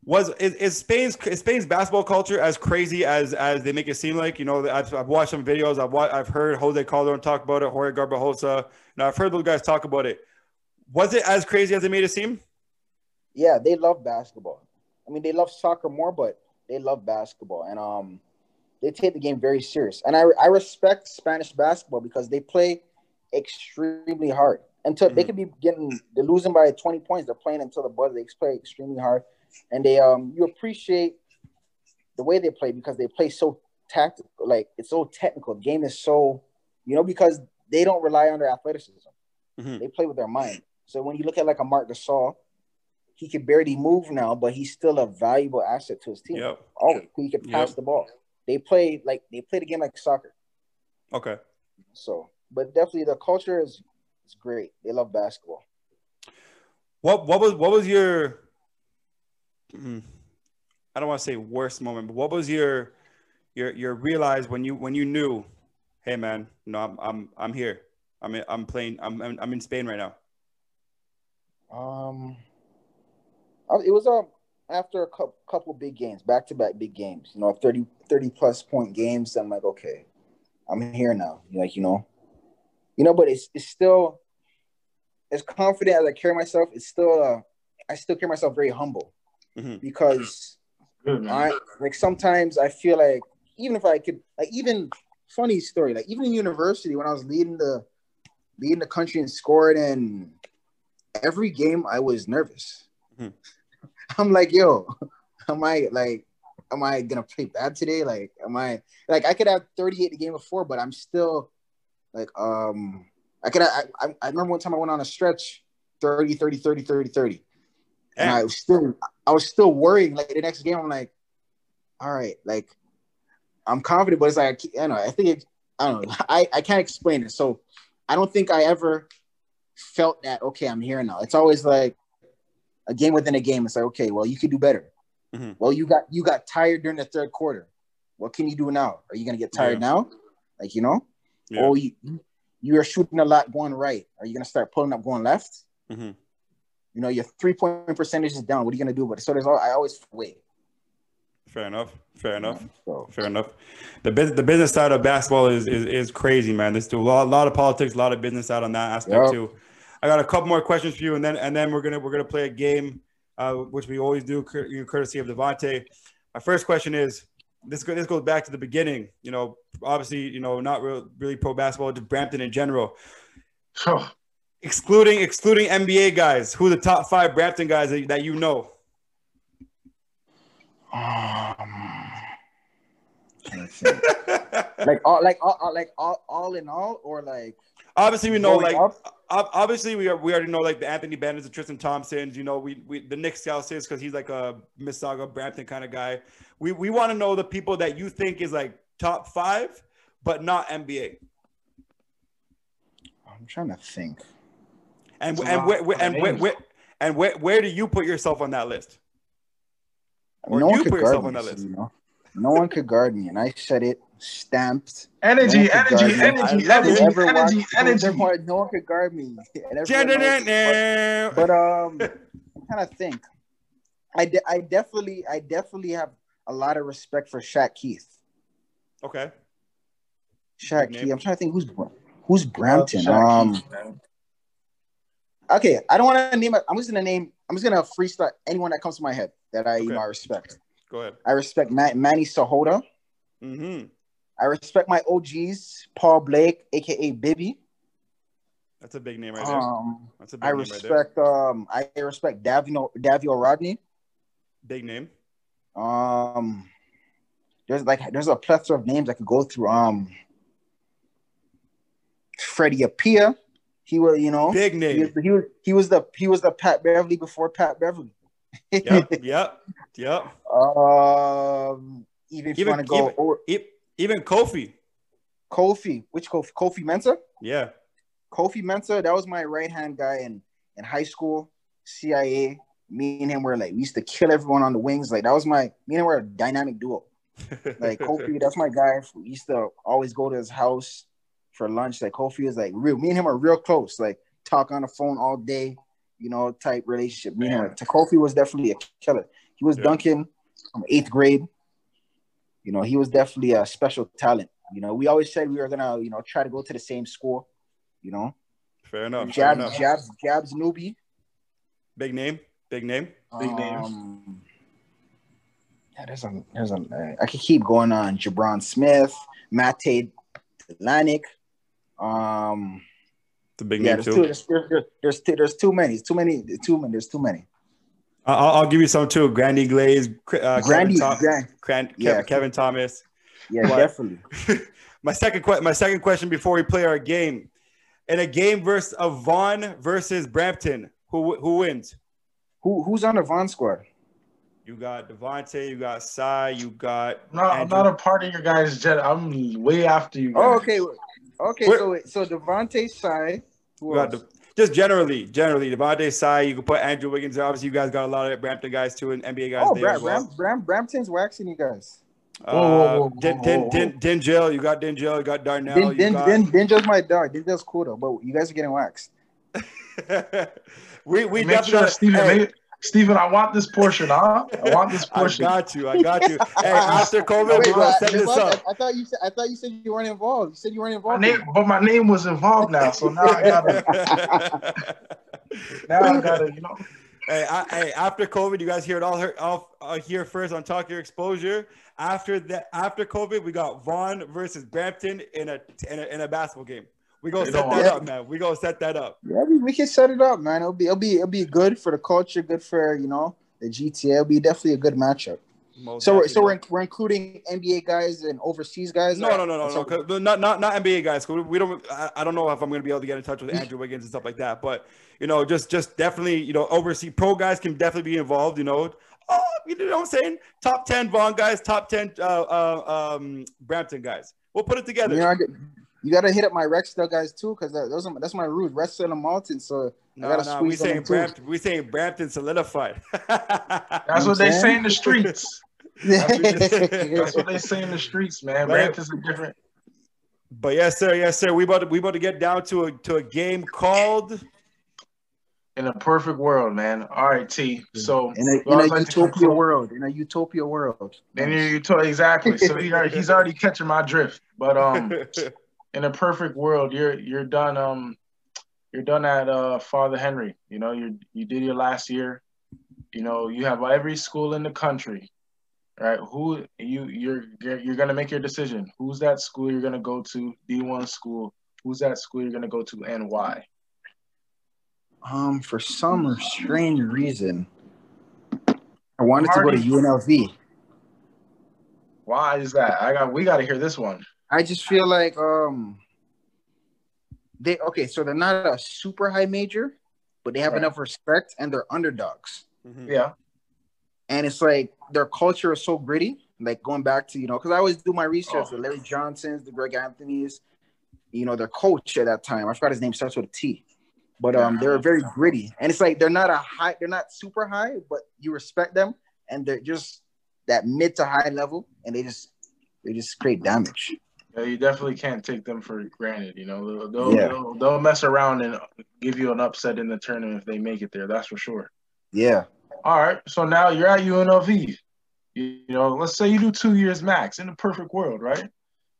Was is, is Spain's is Spain's basketball culture as crazy as as they make it seem like? You know, I've, I've watched some videos. I've wa- I've heard Jose Calderon talk about it. Jorge Garbajosa. Now I've heard those guys talk about it. Was it as crazy as they made it seem? Yeah, they love basketball. I mean, they love soccer more, but they love basketball, and um, they take the game very serious. And I I respect Spanish basketball because they play extremely hard. Until they Mhm. could be getting they're losing by twenty points, they're playing until the buzzer. They play extremely hard, and they um you appreciate the way they play because they play so tactical. Like it's so technical. The game is so you know because they don't rely on their athleticism. Mhm. They play with their mind. So when you look at like a Marc Gasol, he can barely move now, but he's still a valuable asset to his team. Yep. Always, he can pass Yep. the ball. They play like they play the game like soccer. Okay. So, but definitely the culture is is great. They love basketball. What what was what was your Hmm. I don't want to say worst moment, but what was your your your realize when you when you knew, hey man, no, I'm I'm I'm here. I'm in, I'm playing. I'm I'm I'm in Spain right now. Um, it was um after a couple, couple big games, back to back big games. You know, 30, 30 plus point games. I'm like, okay, I'm here now. Like you know, you know, but it's it's still as confident as I carry myself. It's still uh, I still carry myself very humble Mhm. because Good, man. I like sometimes I feel like even if I could like even funny story like even in university when I was leading the leading the country and scored and every game I was nervous. Mhm. I'm like, yo, am I like am I gonna play bad today? Like am I like I could have 38 the game before, but I'm still like um I could I, I, I remember one time I went on a stretch 30 30 30 30 30 and I was still I was still worrying. Like the next game, I'm like, all right, like I'm confident, but it's like I don't know. I think it, I don't know. I I can't explain it. So I don't think I ever felt that. Okay, I'm here now. It's always like a game within a game. It's like okay, well you could do better. Mhm. Well you got you got tired during the third quarter. What can you do now? Are you gonna get tired Yeah. now? Like you know, Yeah. or you you are shooting a lot going right. Are you gonna start pulling up going left? Mhm. You know, your three point percentage is down. What are you gonna do about it? So there's all I always wait. Fair enough. Fair enough. So Fair enough. The business, the business side of basketball is is, is crazy, man. There's a lot, lot of politics, a lot of business out on that aspect Yep. too. I got a couple more questions for you, and then and then we're gonna we're gonna play a game, uh, which we always do, cur- courtesy of Devontae. My first question is this. go- This goes back to the beginning. You know, obviously, you know, not real, really pro basketball, just Brampton in general. Excluding excluding NBA guys, who are the top five Brampton guys that, that you know? um, trying to think. like all like all, all- like all, all in all, or like Obviously, we know Going like up? obviously we are, we already know like the Anthony Bennetts, the Tristan Thompsons. You know, we, we the Nick Scouts because he's like a Mississauga Brampton kind of guy. We we want to know the people that you think is like top five, but not NBA. I'm trying to think. And That's and where, where and where, where and where where do you put yourself on that list? Or no you one could put yourself guard on that list. You know? No one could guard me, and I said it stamped. Energy, No one energy, energy, I love it. energy, energy, energy. everyone- No one could guard me. And everyone knows it. But But um, I'm trying to think. I, de- I definitely I definitely have a lot of respect for Shaq Keith. okay, Shaq Keith. I'm trying to think who's who's Brampton. Um, Keith, okay, I don't want to name it. I'm just gonna name. I'm just gonna freestyle anyone that comes to my head that I you Okay. know I respect. go ahead. I respect Ma- Manny Sahota. Mm-hmm. I respect my OGs, Paul Blake, aka Bibby. That's a big name right there. Um, That's a big I name right there. respect um I respect Davio Davio Rodney. Big name. Um, there's like there's a plethora of names I could go through. Um, Freddie Apia. He was, you know, big name. He was, he was, he was the he was the Pat Beverley before Pat Beverley. yep, yep, yep. Um, even if even, you want to go even, over, even Kofi. Kofi, which Kofi? Kofi Mensah. Yeah, Kofi Mensah. That was my right hand guy in in high school. CIA. Me and him were like we used to kill everyone on the wings. Like that was my me and him were a dynamic duo. like Kofi, that's my guy. We used to always go to his house for lunch. Like Kofi is like real. Me and him are real close. Like talk on the phone all day, you know, type relationship. Me and him. Kofi was definitely a killer. He was yeah. dunking from eighth grade. You know, he was definitely a special talent. You know, we always said we were gonna, you know, try to go to the same school. You know, fair enough. Jabs, fair enough. Jabs, Jabs, newbie. Big name, big name, big um, name. Yeah, there's a, there's a. I could keep going on. Jabron Smith, Mate Atlantic. Um, the big yeah, name there's too. Two, there's, there's, there's, there's too many. Too many. Too many. There's too many. I'll, I'll give you some too. Grandy Glaze, uh, Grandy, Kevin, Tom- Grand, Kevin, yeah, Kevin Thomas. Yeah, but definitely. my second que- my second question before we play our game, in a game versus of Vaughan versus Brampton, who who wins? Who who's on the Vaughan squad? You got Devontae, you got Sai, you got. No, I'm not a part of your guys' jet. I'm way after you. Guys. Oh, okay, okay. We're, so so Devontae Sai. Who else? The, just generally, generally, Devontae Sai. You can put Andrew Wiggins. Obviously, you guys got a lot of Brampton guys too, and NBA guys. Oh, there Bram, as well. Bram, Bram, Brampton's waxing you guys. Uh, Dinjil, you got Dinjil, you got Darnell. Din, you Din, got... Din, Dinjil's my dog. Dinjil's cool though, but you guys are getting waxed. we we make definitely sure Steven, hey, Steven, I want this portion, huh? I want this portion. I got you. I got you. hey, after COVID, Wait, we're gonna set this up. I, I, thought you said I thought you said you weren't involved. You said you weren't involved. My name, but my name was involved now, so now I gotta. now I gotta, you know. Hey, I, hey, after COVID, you guys hear it all, here, all uh, here first on Talk Your Exposure. After that, after COVID, we got Vaughan versus Brampton in a in a, in a basketball game. We gonna set that up, man. We gonna set that up. Yeah, we, we can set it up, man. It'll be it'll be it'll be good for the culture, good for you know the GTA. It'll be definitely a good matchup. Most so we're, so we're, we're including NBA guys and overseas guys. No, no, no, no, no, no. Not not not NBA guys. We don't. I, I don't know if I'm going to be able to get in touch with Andrew Wiggins and stuff like that. But you know, just just definitely, you know, overseas pro guys can definitely be involved. You know, oh, you know what I'm saying? Top ten Vaughan guys, top ten uh, uh, um, Brampton guys. We'll put it together. You, know, you gotta hit up my Rex Rexdale guys too, because that, those are, that's my root, Rexdale and Malton. So no, I gotta no, we saying Brampton. We saying Brampton solidified. that's what they say in the streets. That's what, that's what they say in the streets, man. Brampton's a different. But yes, sir, yes, sir. We about to we about to get down to a to a game called in a perfect world, man. All right, T. So in a, in a like utopia world, in a utopia world. In a utopia, exactly. So he already, he's already catching my drift. But um, in a perfect world, you're you're done. Um, you're done at uh Father Henry. You know, you you did your last year. You know, you have every school in the country, right? Who you you're you're gonna make your decision. Who's that school you're gonna go to? D1 school. Who's that school you're gonna go to and why? Um, for some strange reason, I wanted Marty. to go to UNLV. Why is that? I got we got to hear this one. I just feel like um, they okay, so they're not a super high major, but they have right. enough respect and they're underdogs. Mm-hmm. Yeah, and it's like their culture is so gritty. Like going back to you know, because I always do my research. Oh. The Larry Johnsons, the Greg Anthony's, you know, their coach at that time. I forgot his name. Starts with a T but um, they're very gritty, and it's like they're not a high, they're not super high, but you respect them, and they're just that mid to high level, and they just they just create damage. Yeah, you definitely can't take them for granted. You know, they'll they'll, yeah. they'll, they'll mess around and give you an upset in the tournament if they make it there. That's for sure. Yeah. All right. So now you're at UNLV. You, you know, let's say you do two years max in the perfect world, right?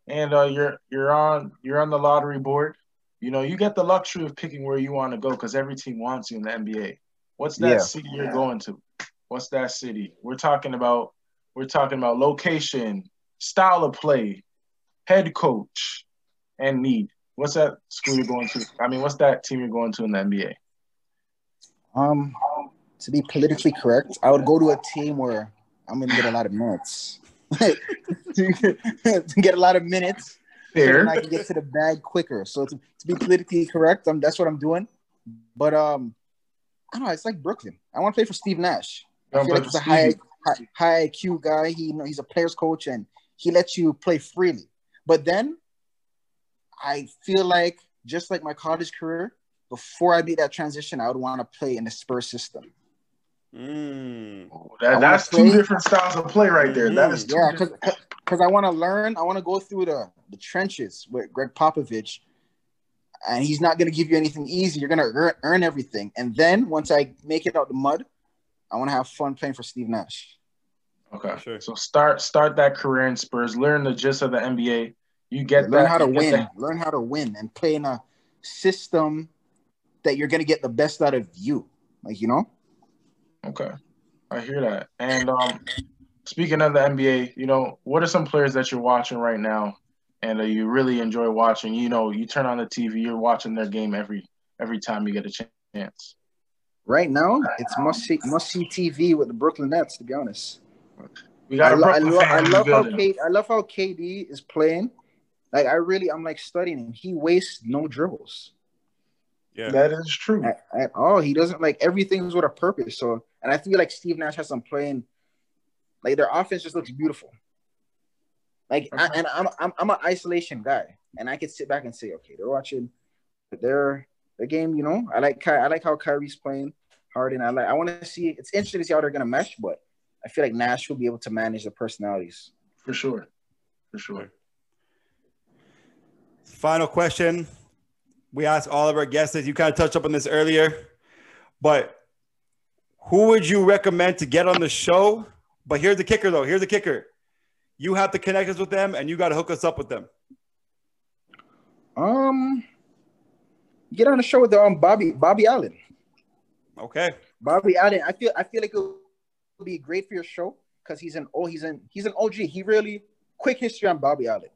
And uh, you're you're on you're on the lottery board you know, you get the luxury of picking where you want to go because every team wants you in the NBA. What's that yeah. city you're going to? What's that city? We're talking about we're talking about location, style of play, head coach, and need. What's that school you're going to? I mean, what's that team you're going to in the NBA? Um, to be politically correct, I would go to a team where I'm gonna get a lot of minutes. to get a lot of minutes Fair. So I can get to the bag quicker. So to, to be politically correct, um, that's what I'm doing. But um, I don't know. It's like Brooklyn. I want to play for Steve Nash. I feel like he's a high, high, high IQ guy. He you know he's a player's coach and he lets you play freely. But then I feel like just like my college career, before I beat that transition, I would want to play in the Spurs system. Mm. That, that's two different styles of play right there. Mm. That is yeah, because I want to learn. I want to go through the the trenches with Gregg Popovich, and he's not going to give you anything easy. You're going to earn, earn everything, and then once I make it out the mud, I want to have fun playing for Steve Nash. Okay, sure. So start start that career in Spurs. Learn the gist of the NBA. You get that. learn that, how to win. That. Learn how to win and play in a system that you're going to get the best out of you. Like you know. Okay, I hear that. And um, speaking of the NBA, you know, what are some players that you're watching right now, and uh, you really enjoy watching? You know, you turn on the TV, you're watching their game every every time you get a chance. Right now, it's must see must see TV with the Brooklyn Nets. To be honest, we got I, lo- I, lo- I love how K- I love how KD is playing. Like I really, I'm like studying him. He wastes no dribbles. Yeah, that is true. At, at, all, he doesn't like everything's with a purpose. So, and I feel like Steve Nash has some playing. Like their offense just looks beautiful. Like, I, and I'm I'm I'm an isolation guy, and I can sit back and say, okay, they're watching their their game. You know, I like I like how Kyrie's playing Harden. I like I want to see. It's interesting to see how they're gonna mesh, but I feel like Nash will be able to manage the personalities for sure, for sure. Final question we asked all of our guests you kind of touched up on this earlier, but who would you recommend to get on the show? But here's the kicker, though. Here's the kicker. You have to connect us with them, and you got to hook us up with them. Um, get on the show with um Bobby Bobby Allen. Okay. Bobby Allen. I feel I feel like it would be great for your show because he's an oh he's an he's an OG. He really quick history on Bobby Allen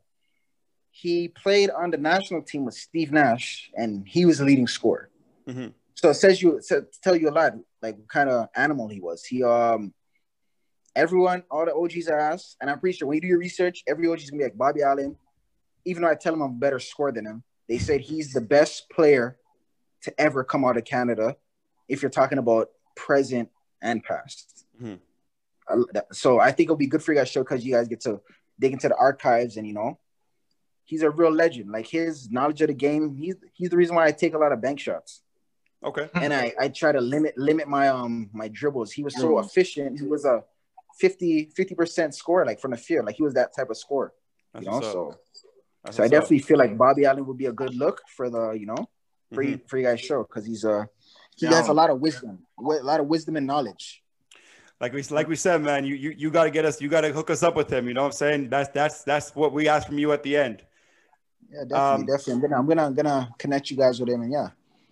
he played on the national team with Steve Nash, and he was the leading scorer. Mm-hmm. So it says you to tell you a lot, like what kind of animal he was. He um, everyone, all the OGs are asked, and I'm pretty sure when you do your research, every OG is gonna be like Bobby Allen. Even though I tell him I'm a better scorer than him, they said he's the best player to ever come out of Canada. If you're talking about present and past. Mm-hmm. So I think it'll be good for you guys show because you guys get to dig into the archives and you know he's a real legend. Like his knowledge of the game, he's he's the reason why I take a lot of bank shots. Okay. And I I try to limit limit my um my dribbles. He was so efficient. He was a 50 percent score like from the field. Like he was that type of score. That's you know, so so I definitely up. feel like Bobby Allen would be a good look for the you know for mm-hmm. you for you guys show because he's uh he yeah. has a lot of wisdom, a lot of wisdom and knowledge like we like we said, man, you you you got to get us, you got to hook us up with him. You know what I'm saying? That's that's that's what we ask from you at the end. Yeah, definitely, um, definitely. I'm gonna, I'm gonna, I'm gonna connect you guys with him, and yeah.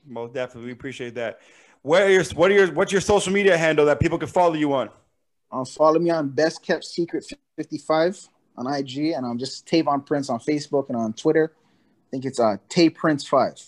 Most definitely, we appreciate that. Where are your, what are your, what's your social media handle that people can follow you on? Um, follow me on Best Kept Secret 55 on IG, and I'm just Taevaunn Prince on Facebook and on Twitter. I think it's uh Tay Prince Five.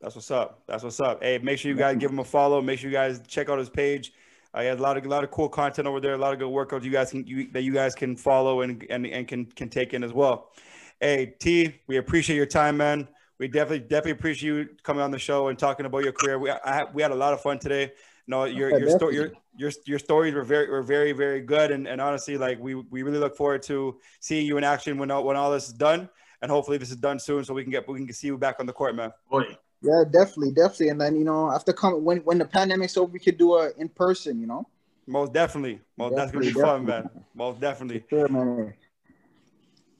That's what's up. That's what's up. Hey, make sure you guys give him a follow. Make sure you guys check out his page. I had a lot of a lot of cool content over there. A lot of good workouts you guys can you, that you guys can follow and and, and can can take in as well. Hey, T, we appreciate your time, man. We definitely definitely appreciate you coming on the show and talking about your career. We I, we had a lot of fun today. No, your your story your, your your stories were very were very very good and, and honestly like we we really look forward to seeing you in action when all, when all this is done and hopefully this is done soon so we can get we can see you back on the court, man. Boy. Yeah, definitely, definitely. And then you know after coming when when the pandemic's over, we could do a in person. You know. Most definitely. Most definitely, that's gonna be definitely. fun, man. Most definitely. Sure, man.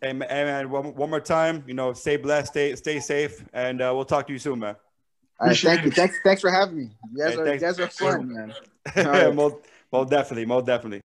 Hey, man, one, one more time, you know, stay blessed, stay stay safe, and uh, we'll talk to you soon, man. All right, thank you. Thanks, thanks for having me. You guys, hey, are, you guys are fun, man. most, most definitely, most definitely.